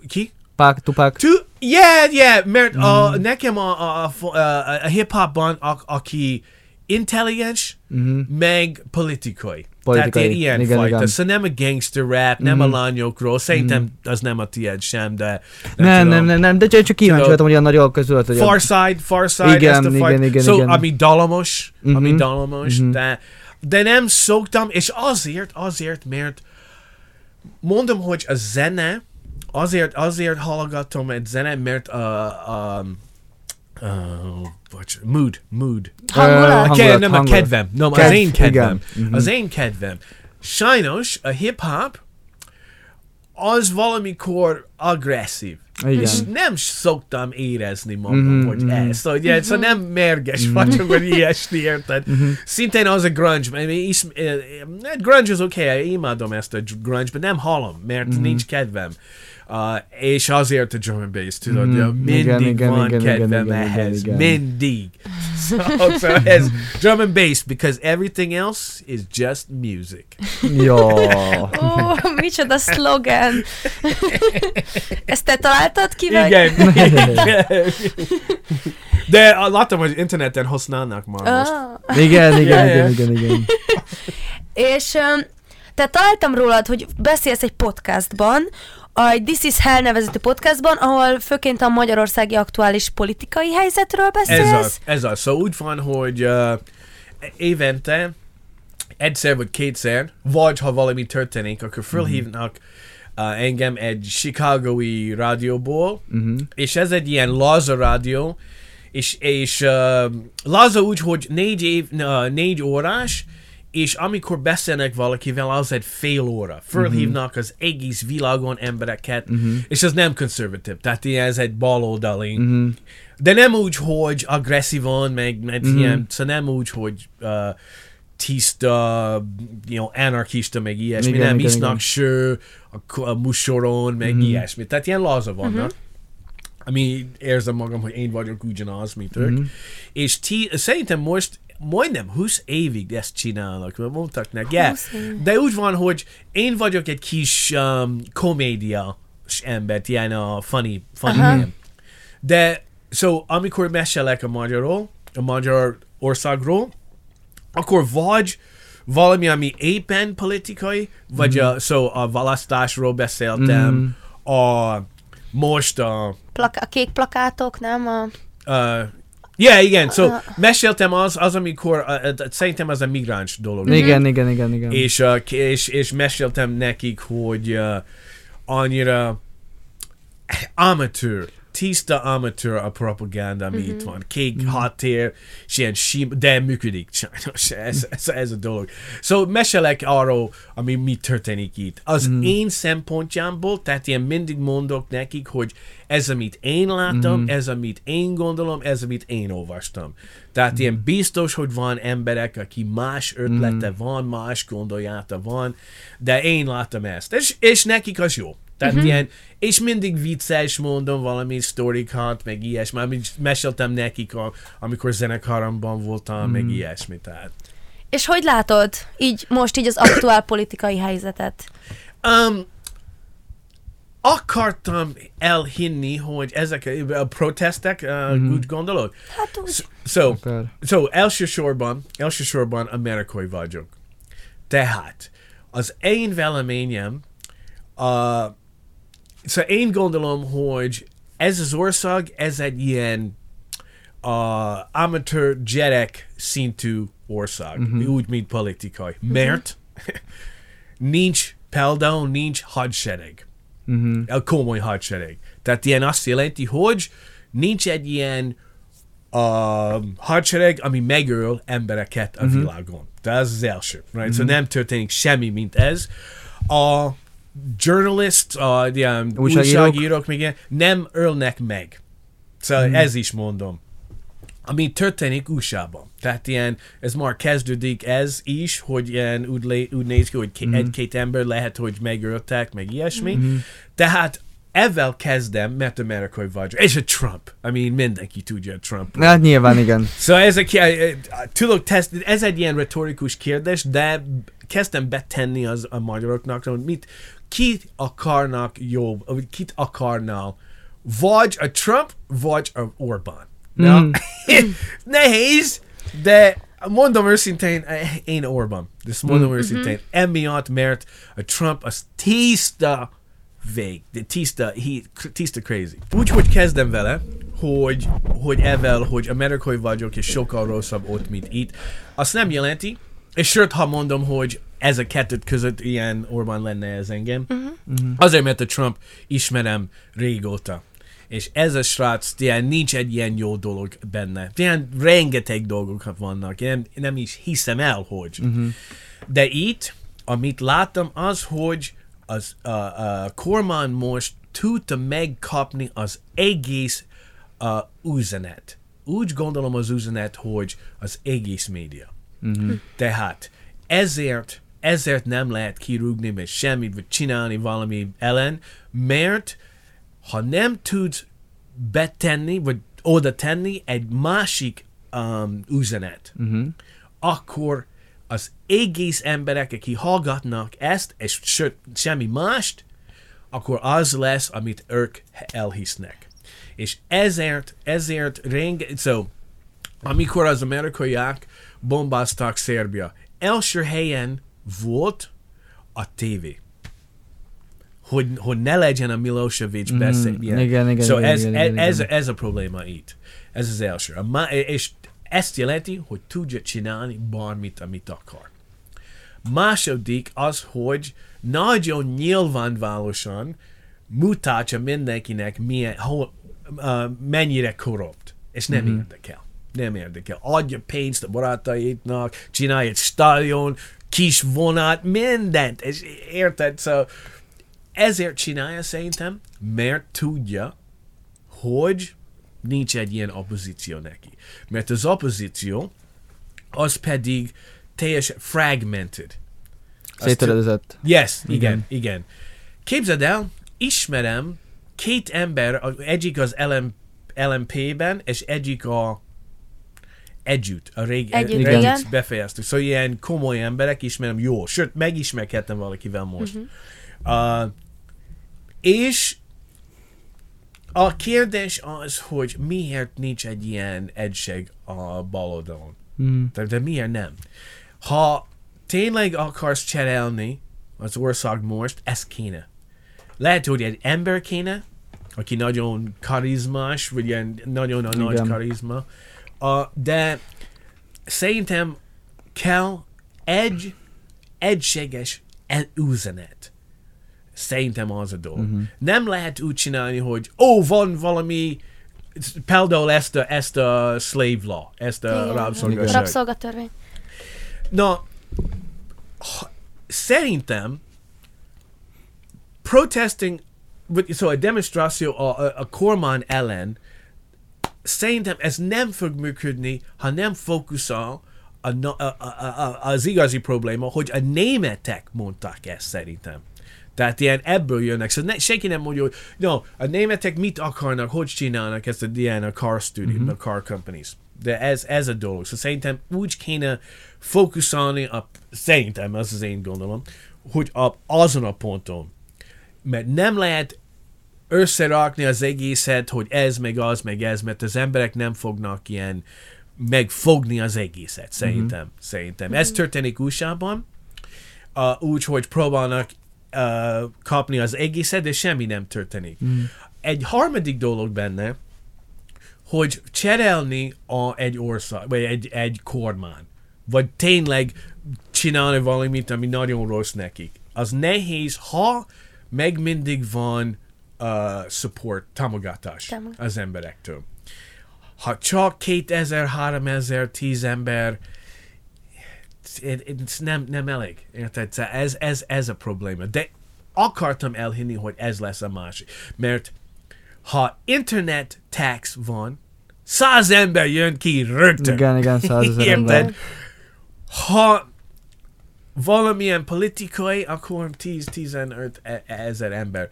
[SPEAKER 3] Ki?
[SPEAKER 2] Pac, Tupac.
[SPEAKER 3] Tu, yeah, yeah, mert a,
[SPEAKER 2] Mhm.
[SPEAKER 3] nekem a, a, a, a, a hip-hopban, a, aki intelligens,
[SPEAKER 2] Uh-huh.
[SPEAKER 3] meg politikai.
[SPEAKER 2] Politikai,
[SPEAKER 3] Tehát ilyen,
[SPEAKER 2] igen,
[SPEAKER 3] fajta.
[SPEAKER 2] igen.
[SPEAKER 3] Szóval nem a gangster rap, nem
[SPEAKER 2] Mhm.
[SPEAKER 3] a lányokról, szerintem az nem a tied sem, de
[SPEAKER 2] Nem,
[SPEAKER 3] tudom.
[SPEAKER 2] nem, nem, nem, de csak, kíváncsi voltam, hogy a nagyok között, hogy a-
[SPEAKER 3] Far Side, Far Side,
[SPEAKER 2] Igen,
[SPEAKER 3] ezt a
[SPEAKER 2] igen, igen,
[SPEAKER 3] so,
[SPEAKER 2] igen.
[SPEAKER 3] ami dalamos,
[SPEAKER 2] Mhm.
[SPEAKER 3] ami dalamos,
[SPEAKER 2] Mhm.
[SPEAKER 3] de, de nem szoktam, és azért, azért, mert mondom, hogy a zene, azért, azért hallgatom egy zene, mert a, a, a bocs, mood, mood.
[SPEAKER 1] Hangulat?
[SPEAKER 2] Ö,
[SPEAKER 3] A
[SPEAKER 2] hangulat,
[SPEAKER 3] nem a kedvem, nem, az
[SPEAKER 2] Kedv,
[SPEAKER 3] én kedvem.
[SPEAKER 2] igen. Mhm.
[SPEAKER 3] Az én kedvem. Sajnos a hip-hop az valamikor agresszív.
[SPEAKER 2] Igen.
[SPEAKER 3] És nem szoktam érezni magam,
[SPEAKER 2] Mhm,
[SPEAKER 3] hogy
[SPEAKER 2] mhm.
[SPEAKER 3] ezt, hogy mm szóval nem mérges vagyok, vagy ilyesmi, érted?
[SPEAKER 2] Mhm.
[SPEAKER 3] Szintén az a grunge, mert is, eh, eh, grunge az oké, okay, imádom ezt a grunge, de nem hallom, mert
[SPEAKER 2] Mhm.
[SPEAKER 3] nincs kedvem. Uh, és azért a drum and bass, tudod,
[SPEAKER 2] Mhm,
[SPEAKER 3] ja, mindig
[SPEAKER 2] igen, igen,
[SPEAKER 3] van
[SPEAKER 2] igen, igen,
[SPEAKER 3] kedvem
[SPEAKER 2] igen, igen,
[SPEAKER 3] ehhez,
[SPEAKER 2] igen.
[SPEAKER 3] mindig. So, so ez drum and bass, because everything else is just music.
[SPEAKER 2] Jó.
[SPEAKER 1] Ó, micsoda szlogen. Ezt te találtad ki, vagy?
[SPEAKER 3] Igen. De uh, láttam, hogy interneten használnak már most.
[SPEAKER 1] Ah.
[SPEAKER 2] Igen, igen, igen, igen, igen.
[SPEAKER 1] És um, te találtam rólad, hogy beszélsz egy podcastban, a This is Hell nevezetű podcastban, ahol főként a magyarországi aktuális politikai helyzetről beszélsz.
[SPEAKER 3] Ez az, ez az. Szóval úgy van, hogy uh, évente egyszer vagy kétszer, vagy ha valami történik, akkor fölhívnak uh, engem egy chicagói rádióból,
[SPEAKER 2] Mhm.
[SPEAKER 3] és ez egy ilyen laza rádió, és, és uh, laza úgy, hogy négy, év, uh, négy órás, és amikor beszélnek valakivel, az egy fél óra. Fölhívnak az egész világon embereket, és ez nem konzervatív, tehát ilyen ez egy baloldali.
[SPEAKER 2] Mhm.
[SPEAKER 3] De nem úgy, hogy agresszívan, meg, meg
[SPEAKER 2] Mhm.
[SPEAKER 3] ilyen, szóval nem úgy, hogy uh, tiszta, you know, anarchista, meg ilyesmi,
[SPEAKER 2] Igen,
[SPEAKER 3] nem
[SPEAKER 2] igen,
[SPEAKER 3] isznak
[SPEAKER 2] igen.
[SPEAKER 3] sör a, a musoron, meg
[SPEAKER 2] Mhm.
[SPEAKER 3] ilyesmi. Tehát ilyen laza vannak. Ami érzem magam, hogy én vagyok ugyanaz, mint ők.
[SPEAKER 2] Mhm.
[SPEAKER 3] És ti, szerintem most majdnem 20 évig ezt csinálnak, mert mondtak neki. Yeah.
[SPEAKER 1] 20 év.
[SPEAKER 3] De úgy van, hogy én vagyok egy kis um, komédia ember, ilyen a funny, funny man. De, so, amikor mesélek a magyarról, a magyar országról, akkor vagy valami, ami éppen politikai, vagy a, so, a választásról beszéltem, a most a
[SPEAKER 1] Plaka- a kék plakátok, nem? A...
[SPEAKER 3] Uh, yeah, igen,
[SPEAKER 1] Ah.
[SPEAKER 3] meséltem az, az amikor, uh, uh, szerintem az a migráns dolog.
[SPEAKER 2] Igen, igen, igen, igen.
[SPEAKER 3] És, uh, és, és meséltem nekik, hogy uh, annyira amatőr, tiszta amatőr a propaganda, ami itt van. Kék háttér, és ilyen sim, de működik sajnos ez, ez, ez a dolog. Szóval mesélek arról, ami mi történik itt. Az én szempontjámból, tehát ilyen mindig mondok nekik, hogy ez, amit én láttam, ez, amit én gondolom, ez, amit én olvastam. Tehát ilyen biztos, hogy van emberek, aki más ötlete van, más gondoljáta van, de én láttam ezt. És, és nekik az jó. Tehát uh-huh. ilyen, és mindig vicces mondom valami sztorikat, meg ilyesmi, amit meséltem nekik, a, amikor zenekaromban voltam, mm. meg ilyesmi, tehát.
[SPEAKER 1] És hogy látod így most így az aktuál politikai helyzetet?
[SPEAKER 3] Um, akartam elhinni, hogy ezek a, protestek, uh, mm. úgy gondolod?
[SPEAKER 1] Hát úgy.
[SPEAKER 3] So, so, so elsősorban, elsősorban amerikai vagyok. Tehát, az én véleményem, uh, szóval én gondolom, hogy ez az ország, ez egy ilyen uh, amatőr gyerek szintű ország, uh-huh. úgy, mint politikai. Mert nincs, például nincs hadsereg.
[SPEAKER 2] Mhm.
[SPEAKER 3] A komoly hadsereg. Tehát ilyen azt jelenti, hogy nincs egy ilyen uh, hadsereg, ami megöl embereket a világon. Tehát ez az első. Right? So nem történik semmi, mint ez. A journalist, a ilyen
[SPEAKER 2] Újságírók?
[SPEAKER 3] újságírók még ilyen, nem ölnek meg. Szóval ez is mondom. Ami történik USA-ban. Tehát ilyen, ez már kezdődik ez is, hogy ilyen úgy, lé, úgy néz ki, hogy mm egy-két ember lehet, hogy megöltek, meg ilyesmi. Mm-hmm. Tehát ezzel kezdem, mert amerikai vagyok. És a Trump. I mean, mindenki tudja a Trump.
[SPEAKER 2] Hát nyilván igen.
[SPEAKER 3] Szóval ez, egy, tudok teszt, ez egy ilyen retorikus kérdés, de kezdtem betenni az a magyaroknak, hogy mit, kit akarnak jobb, kit akarnál, vagy a Trump, vagy a Orbán. Na,
[SPEAKER 2] Mm.
[SPEAKER 3] nehéz, de mondom őszintén, eh, én Orbán. De ezt mondom őszintén. Emiatt, mert a Trump az tiszta vég, de tiszta, he, tiszta crazy. Úgy, hogy kezdem vele, hogy, hogy evel, hogy amerikai vagyok, és sokkal rosszabb ott, mint itt, azt nem jelenti, és sőt, ha mondom, hogy ez a kettőt között ilyen Orbán lenne ez engem, uh-huh. azért, mert a Trump ismerem régóta. És ez a srác, ilyen nincs egy ilyen jó dolog benne. Ilyen rengeteg dolgok vannak. Én nem, nem is hiszem el, hogy. Uh-huh. De itt, amit láttam, az, hogy az, a, a kormány most tudta megkapni az egész uh, üzenet. Úgy gondolom az üzenet, hogy az egész média.
[SPEAKER 2] Mhm.
[SPEAKER 3] Tehát ezért, ezért nem lehet kirúgni, vagy semmit, vagy csinálni valami ellen, mert ha nem tudsz betenni, vagy oda tenni egy másik um, üzenet,
[SPEAKER 2] Mhm.
[SPEAKER 3] akkor az egész emberek, akik hallgatnak ezt, és sőt, semmi mást, akkor az lesz, amit ők elhisznek. És ezért, ezért renge, so, amikor az amerikaiak bombázták Szerbia, első helyen volt a tévé. Hogy, hogy ne legyen a Milosevic
[SPEAKER 2] Mm,
[SPEAKER 3] beszél.
[SPEAKER 2] igen, igen,
[SPEAKER 3] so
[SPEAKER 2] igen,
[SPEAKER 3] ez,
[SPEAKER 2] igen,
[SPEAKER 3] ez,
[SPEAKER 2] igen,
[SPEAKER 3] ez,
[SPEAKER 2] igen.
[SPEAKER 3] ez a probléma itt. Ez az első. A má, és ezt jelenti, hogy tudja csinálni bármit, amit akar. Második az, hogy nagyon nyilvánvalósan mutatja mindenkinek, milyen, hol, uh, mennyire korrupt. És nem
[SPEAKER 2] Mhm.
[SPEAKER 3] mm-hmm. érdekel. Nem érdekel. Adja pénzt a barátaitnak, csinálj egy stadion, kis vonat, mindent. És érted? So, ezért csinálja szerintem, mert tudja, hogy nincs egy ilyen opozíció neki. Mert az opozíció, az pedig teljesen fragmented.
[SPEAKER 2] Széttöredezett.
[SPEAKER 3] Yes, igen,
[SPEAKER 2] Igen.
[SPEAKER 3] igen. Képzeld el, ismerem két ember, egyik az LM, LMP-ben, és egyik a Együtt, a régi,
[SPEAKER 1] Együtt,
[SPEAKER 3] régi
[SPEAKER 1] igen.
[SPEAKER 3] befejeztük. Szóval ilyen komoly emberek ismerem jó, sőt, megismerkedtem valakivel most. Uh, és a kérdés az, hogy miért nincs egy ilyen egység a bal oldalon.
[SPEAKER 2] Mm.
[SPEAKER 3] De, de miért nem? Ha tényleg akarsz cserélni az ország most, ez kéne. Lehet, hogy egy ember kéne, aki nagyon karizmás, vagy ilyen nagyon a nagy karizma, uh, de szerintem kell egy egységes üzenet. Szerintem az a dolog. Uh-huh. Nem lehet úgy csinálni, hogy ó, van valami például ezt a, ezt a slave law, ezt a rabszolgaság.
[SPEAKER 1] Rabszolgatörvény.
[SPEAKER 3] Na, szerintem protesting, vagy- szóval a demonstráció a, a, a kormány ellen, szerintem ez nem fog működni, ha nem fókuszál a, a, a, a, az igazi probléma, hogy a németek mondták ezt szerintem. Tehát ilyen ebből jönnek. Szóval ne, senki nem mondja, hogy no, a németek mit akarnak, hogy csinálnak ezt a ilyen a car studio, mm-hmm. a car companies. De ez, ez a dolog. Szóval szerintem úgy kéne fókuszálni, a, szerintem, az az én gondolom, hogy a, azon a ponton. Mert nem lehet összerakni az egészet, hogy ez, meg az, meg ez, mert az emberek nem fognak ilyen megfogni az egészet, szerintem. Mm-hmm. Szerintem. Ez történik USA-ban, uh, úgy, hogy próbálnak uh, kapni az egészet, de semmi nem történik. Mm. Egy harmadik dolog benne, hogy cserélni a, egy ország, vagy egy, egy kormány, vagy tényleg csinálni valamit, ami nagyon rossz nekik. Az nehéz, ha meg mindig van uh, support, támogatás
[SPEAKER 1] Támog-
[SPEAKER 3] az emberektől. Ha csak 2000, 3000, 10 ember, ez- nem, nem elég. Érted? Szóval Ez, ez, ez a probléma. De akartam elhinni, hogy ez lesz a másik. Mert ha internet tax van, száz ember jön ki rögtön.
[SPEAKER 2] Igen, igen, százezer ember.
[SPEAKER 3] Ha valamilyen politikai, akkor 10-15 e- ezer ember.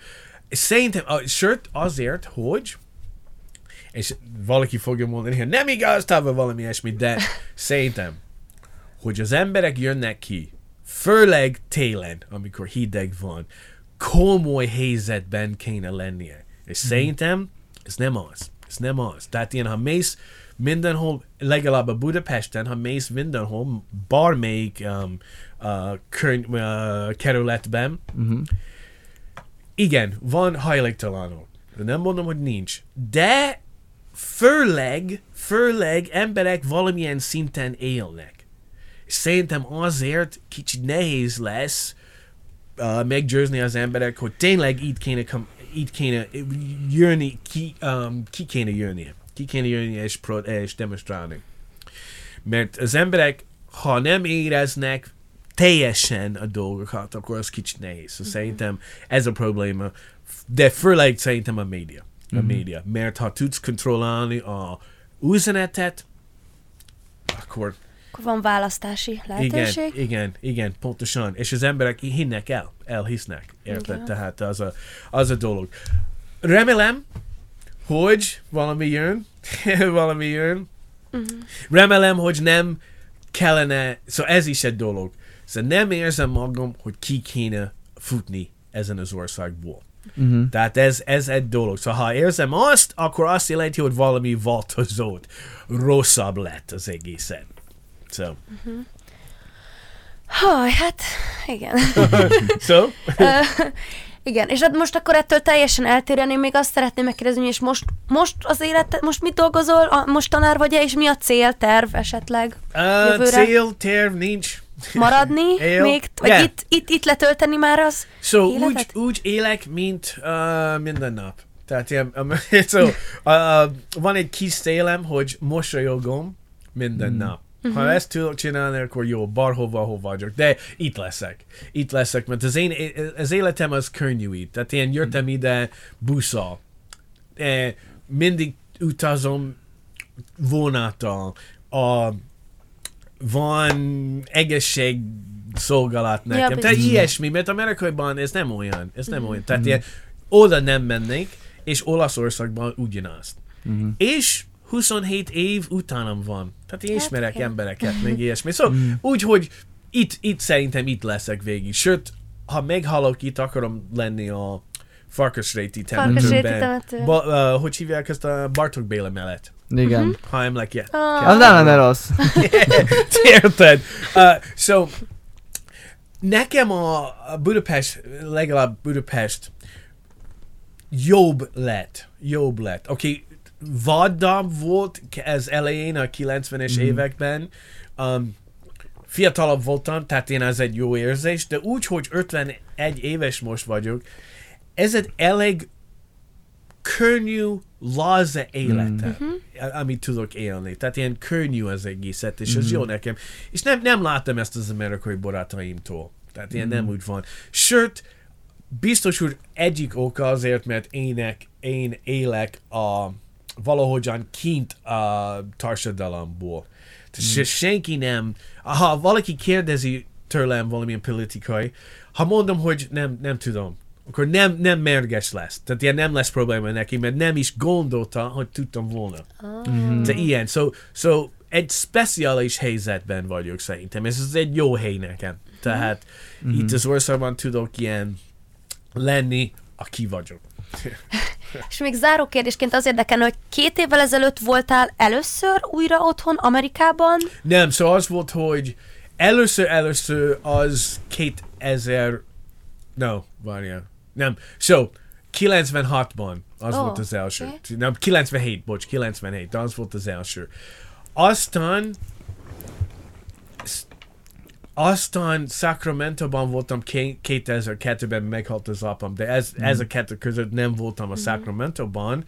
[SPEAKER 3] Szerintem, a, sőt, azért, hogy és valaki fogja mondani, hogy nem igaz, tavaly valami ilyesmi, de szerintem, hogy az emberek jönnek ki, főleg télen, amikor hideg van, komoly helyzetben kéne lennie. És szerintem ez nem az. Ez nem az. Tehát ilyen, ha mész mindenhol, legalább a Budapesten, ha mész mindenhol, bármelyik um, uh, körny, uh, kerületben,
[SPEAKER 2] Mhm.
[SPEAKER 3] Igen, van hajléktalanok. De nem mondom, hogy nincs. De főleg, főleg emberek valamilyen szinten élnek. Szerintem azért kicsit nehéz lesz uh, meggyőzni az emberek, hogy tényleg így kéne, így kéne jönni, ki, um, ki kéne jönni. Ki kéne jönni és, pro- és demonstrálni. Mert az emberek, ha nem éreznek teljesen a dolgokat, akkor az kicsit nehéz. So, szerintem ez a probléma. De főleg szerintem a média. A
[SPEAKER 2] Mhm.
[SPEAKER 3] média. Mert ha tudsz kontrollálni a üzenetet, akkor
[SPEAKER 1] Akkor van választási
[SPEAKER 3] igen,
[SPEAKER 1] lehetőség.
[SPEAKER 3] igen, igen, pontosan. És az emberek hinnek el, elhisznek. Érted?
[SPEAKER 1] Igen.
[SPEAKER 3] Tehát az a, az a dolog. Remélem, hogy valami jön, valami jön.
[SPEAKER 1] Mhm.
[SPEAKER 3] Remélem, hogy nem kellene, szóval ez is egy dolog. Szóval nem érzem magam, hogy ki kéne futni ezen az országból.
[SPEAKER 2] Uh-huh.
[SPEAKER 3] Tehát ez, ez egy dolog. Szóval ha érzem azt, akkor azt jelenti, hogy valami változott. Rosszabb lett az egészen. So,
[SPEAKER 1] Haj, hát igen.
[SPEAKER 3] so
[SPEAKER 1] Ö, igen, és hát most akkor ettől teljesen eltérően én még azt szeretném megkérdezni, és most, most az élet, most mit dolgozol, a, most tanár vagy-e, és mi a cél, terv esetleg?
[SPEAKER 3] uh,
[SPEAKER 1] Jövőre?
[SPEAKER 3] cél, terv nincs.
[SPEAKER 1] Maradni
[SPEAKER 3] Él.
[SPEAKER 1] még, vagy
[SPEAKER 3] Yeah.
[SPEAKER 1] itt, itt, itt letölteni már az?
[SPEAKER 3] So, úgy,
[SPEAKER 1] Életet?
[SPEAKER 3] úgy élek, mint uh, minden nap. Tehát ilyen, um, so, uh, van egy kis célem, hogy mosolyogom minden nap. Ha ezt tudok csinálni, akkor jó, barhova, hova vagyok. De itt leszek. Itt leszek, mert az én az életem az könnyű itt. Tehát én jöttem ide busszal. Eh, mindig utazom vonattal. A, van egészség szolgálat nekem.
[SPEAKER 1] Ja,
[SPEAKER 3] Tehát
[SPEAKER 1] biztos.
[SPEAKER 3] ilyesmi, mert Amerikaiban ez nem olyan. Ez nem olyan. Tehát ilyen, oda nem mennék, és Olaszországban ugyanazt.
[SPEAKER 2] Uh-huh.
[SPEAKER 3] És 27 év utánam van. Tehát én
[SPEAKER 1] Hát
[SPEAKER 3] ismerek
[SPEAKER 1] igen.
[SPEAKER 3] embereket, még ilyesmi. Szóval úgy, hogy itt, itt szerintem itt leszek végig. Sőt, ha meghalok, itt akarom lenni a Farkasréti
[SPEAKER 1] Farkasréti
[SPEAKER 3] temetőben.
[SPEAKER 1] temető.
[SPEAKER 3] Ba, uh, hogy hívják ezt a Bartók Béla mellett?
[SPEAKER 2] Igen.
[SPEAKER 1] Mhm.
[SPEAKER 3] Ha emlékje.
[SPEAKER 1] Ah,
[SPEAKER 2] Az nem lenne rossz.
[SPEAKER 3] Érted? Uh, so, nekem a, a Budapest, legalább Budapest jobb lett. Jobb lett. Oké, okay, vaddabb volt ez elején a 90-es
[SPEAKER 2] Mhm.
[SPEAKER 3] években. Um, fiatalabb voltam, tehát én ez egy jó érzés, de úgy, hogy 51 éves most vagyok, ez egy elég könnyű, laza életem, mm-hmm. amit tudok élni. Tehát ilyen könnyű az egészet, és ez jó nekem. És nem, nem láttam ezt az amerikai barátaimtól. Tehát ilyen nem úgy van. Sőt, biztos, hogy egyik oka azért, mert ének, én élek a valahogyan kint a társadalomból. Tehát se senki nem, ha valaki kérdezi tőlem valamilyen politikai, ha mondom, hogy nem, nem tudom, akkor nem, nem mérges lesz. Tehát ilyen nem lesz probléma neki, mert nem is gondolta, hogy tudtam volna.
[SPEAKER 1] ah.
[SPEAKER 3] De ilyen, so, so egy speciális helyzetben vagyok szerintem. Ez az egy jó hely nekem. Tehát
[SPEAKER 2] Mhm.
[SPEAKER 3] itt az országban tudok ilyen lenni, aki vagyok.
[SPEAKER 1] És még záró kérdésként az érdekelne, hogy két évvel ezelőtt voltál először újra otthon Amerikában?
[SPEAKER 3] Nem, szóval az volt, hogy először, először az 2000, no, várjál, nem, so, 96-ban az
[SPEAKER 1] Ó,
[SPEAKER 3] volt az első.
[SPEAKER 1] oké.
[SPEAKER 3] Nem, 97, bocs, 97, az volt az első. Aztán aztán Sacramento-ban voltam ké- 2002-ben meghalt az apám, de ez,
[SPEAKER 2] Mhm.
[SPEAKER 3] ez a kettő között nem voltam a Sacramento-ban,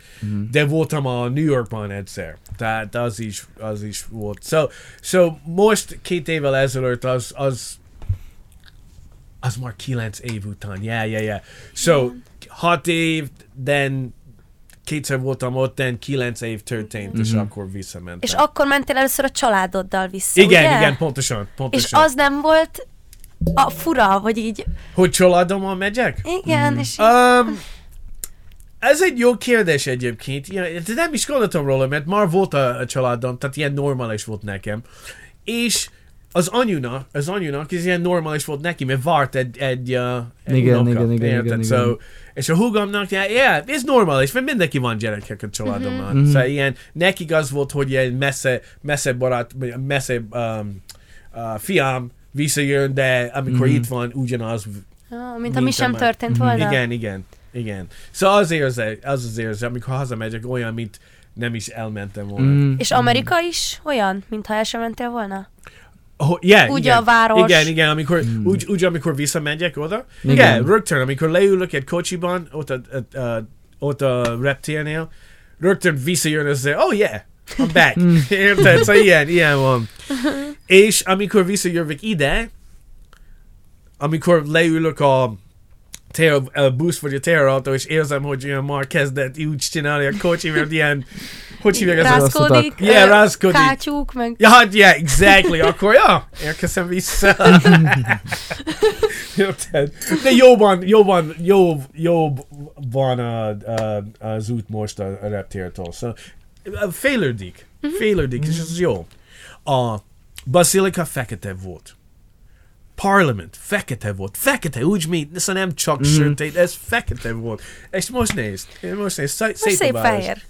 [SPEAKER 3] de voltam a New Yorkban egyszer. Tehát az is, az is volt. So, so most két évvel ezelőtt az, az az már kilenc év után. Yeah, yeah, yeah. So, hat év, then kétszer voltam ott, then kilenc év történt, és akkor visszamentem.
[SPEAKER 1] És akkor mentél először a családoddal vissza,
[SPEAKER 3] igen,
[SPEAKER 1] ugye?
[SPEAKER 3] igen, pontosan,
[SPEAKER 1] És
[SPEAKER 3] pontosan.
[SPEAKER 1] az nem volt a fura, vagy így,
[SPEAKER 3] Hogy családommal megyek?
[SPEAKER 1] igen, és így,
[SPEAKER 3] Um, ez egy jó kérdés egyébként. Ja, de nem is gondoltam róla, mert már volt a, a családom, tehát ilyen normális volt nekem. És az anyunak, az anyunak ez ilyen normális volt neki, mert várt egy, egy, uh, egy
[SPEAKER 2] Igen,
[SPEAKER 3] unoka,
[SPEAKER 2] igen, igen,
[SPEAKER 3] érted?
[SPEAKER 2] igen,
[SPEAKER 3] so,
[SPEAKER 2] igen.
[SPEAKER 3] És a húgomnak, yeah, yeah, ez normális, mert mindenki van gyerekek a családommal.
[SPEAKER 2] Mhm.
[SPEAKER 3] Szóval ilyen, nekik az volt, hogy ilyen messze, messze barát, messze um, uh, fiam visszajön, de amikor
[SPEAKER 2] Mhm.
[SPEAKER 3] itt van, ugyanaz
[SPEAKER 1] ah, mint ami sem történt volna.
[SPEAKER 3] igen, igen, igen. Szóval az érzés, az az érzés, amikor hazamegyek, olyan, mint nem is elmentem volna. Mm.
[SPEAKER 2] Mm.
[SPEAKER 1] És Amerika is olyan, mintha el sem mentél volna?
[SPEAKER 3] Oh, yeah,
[SPEAKER 1] Úgy
[SPEAKER 3] igen.
[SPEAKER 1] a város.
[SPEAKER 3] Igen, igen, amikor, mm. úgy, úgy, amikor visszamegyek oda. Igen.
[SPEAKER 2] Igen.
[SPEAKER 3] Rögtön, amikor leülök egy kocsiban, ott a, a, a, ott a reptérnél, rögtön visszajön az, oh yeah, I'm back. Érted? Szóval ilyen, ilyen van. És amikor visszajövök ide, amikor leülök a teher, a busz vagy a teherautó, és érzem, hogy ilyen már kezdett úgy csinálni a kocsi, mert ilyen, hogy hívják ezt?
[SPEAKER 2] Rá-
[SPEAKER 1] Rázkodik,
[SPEAKER 3] Yeah,
[SPEAKER 1] ö,
[SPEAKER 3] rázkodik.
[SPEAKER 1] kátyúk, meg
[SPEAKER 3] Ja, hát, yeah, exactly, akkor ja, érkezem vissza. De jóban, jóban, jobb, jobb van a, a, az út most a, a reptértől. Szóval fejlődik,
[SPEAKER 1] Mhm.
[SPEAKER 3] fejlődik, és ez jó. A Basilica fekete volt. Parliament fekete volt. Fekete, úgy, mint, szóval nem csak
[SPEAKER 2] Mhm.
[SPEAKER 3] sötét, ez fekete volt. És most nézd, most nézd, szép,
[SPEAKER 1] Most szép
[SPEAKER 3] a város.
[SPEAKER 1] fehér.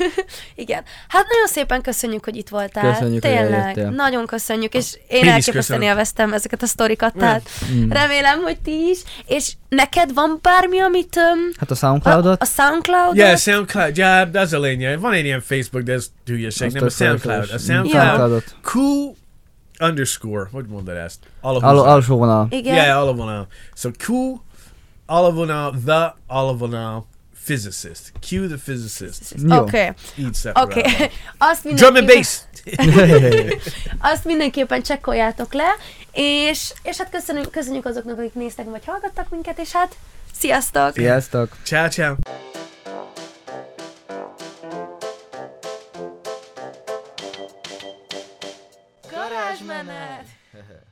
[SPEAKER 1] Igen. Hát nagyon szépen köszönjük, hogy itt voltál.
[SPEAKER 2] Köszönjük, hogy
[SPEAKER 1] Tényleg,
[SPEAKER 2] eljöttél.
[SPEAKER 1] nagyon köszönjük, és én,
[SPEAKER 3] Én
[SPEAKER 1] elképesztően élveztem ezeket a sztorikat, tehát
[SPEAKER 2] Mm.
[SPEAKER 1] remélem, hogy ti is. És neked van bármi, amit... Um,
[SPEAKER 2] Hát a
[SPEAKER 1] a,
[SPEAKER 2] Soundcloudot?
[SPEAKER 1] a Soundcloud?
[SPEAKER 3] Yeah, SoundCloud, yeah, ez a lényeg. Van egy ilyen Facebook, de ez hülyeség, nem a SoundCloud. A. SoundCloud,
[SPEAKER 2] Soundcloudot.
[SPEAKER 3] Underscore, hogy mondod ezt?
[SPEAKER 2] Al-
[SPEAKER 3] Alapvonal.
[SPEAKER 2] alsó vonal.
[SPEAKER 1] Igen.
[SPEAKER 3] Yeah, alapvonal. So Q, alapvonal, the alapvonal physicist. Q the physicist.
[SPEAKER 1] Oké, okay.
[SPEAKER 3] Így
[SPEAKER 1] oké. Okay. Azt
[SPEAKER 3] Drum and
[SPEAKER 1] mindenképpen,
[SPEAKER 3] bass!
[SPEAKER 1] azt mindenképpen csekkoljátok le, és, és hát köszönjük, köszönjük azoknak, akik néztek vagy hallgattak minket, és hát sziasztok!
[SPEAKER 2] Sziasztok!
[SPEAKER 3] Ciao, ciao. Manat.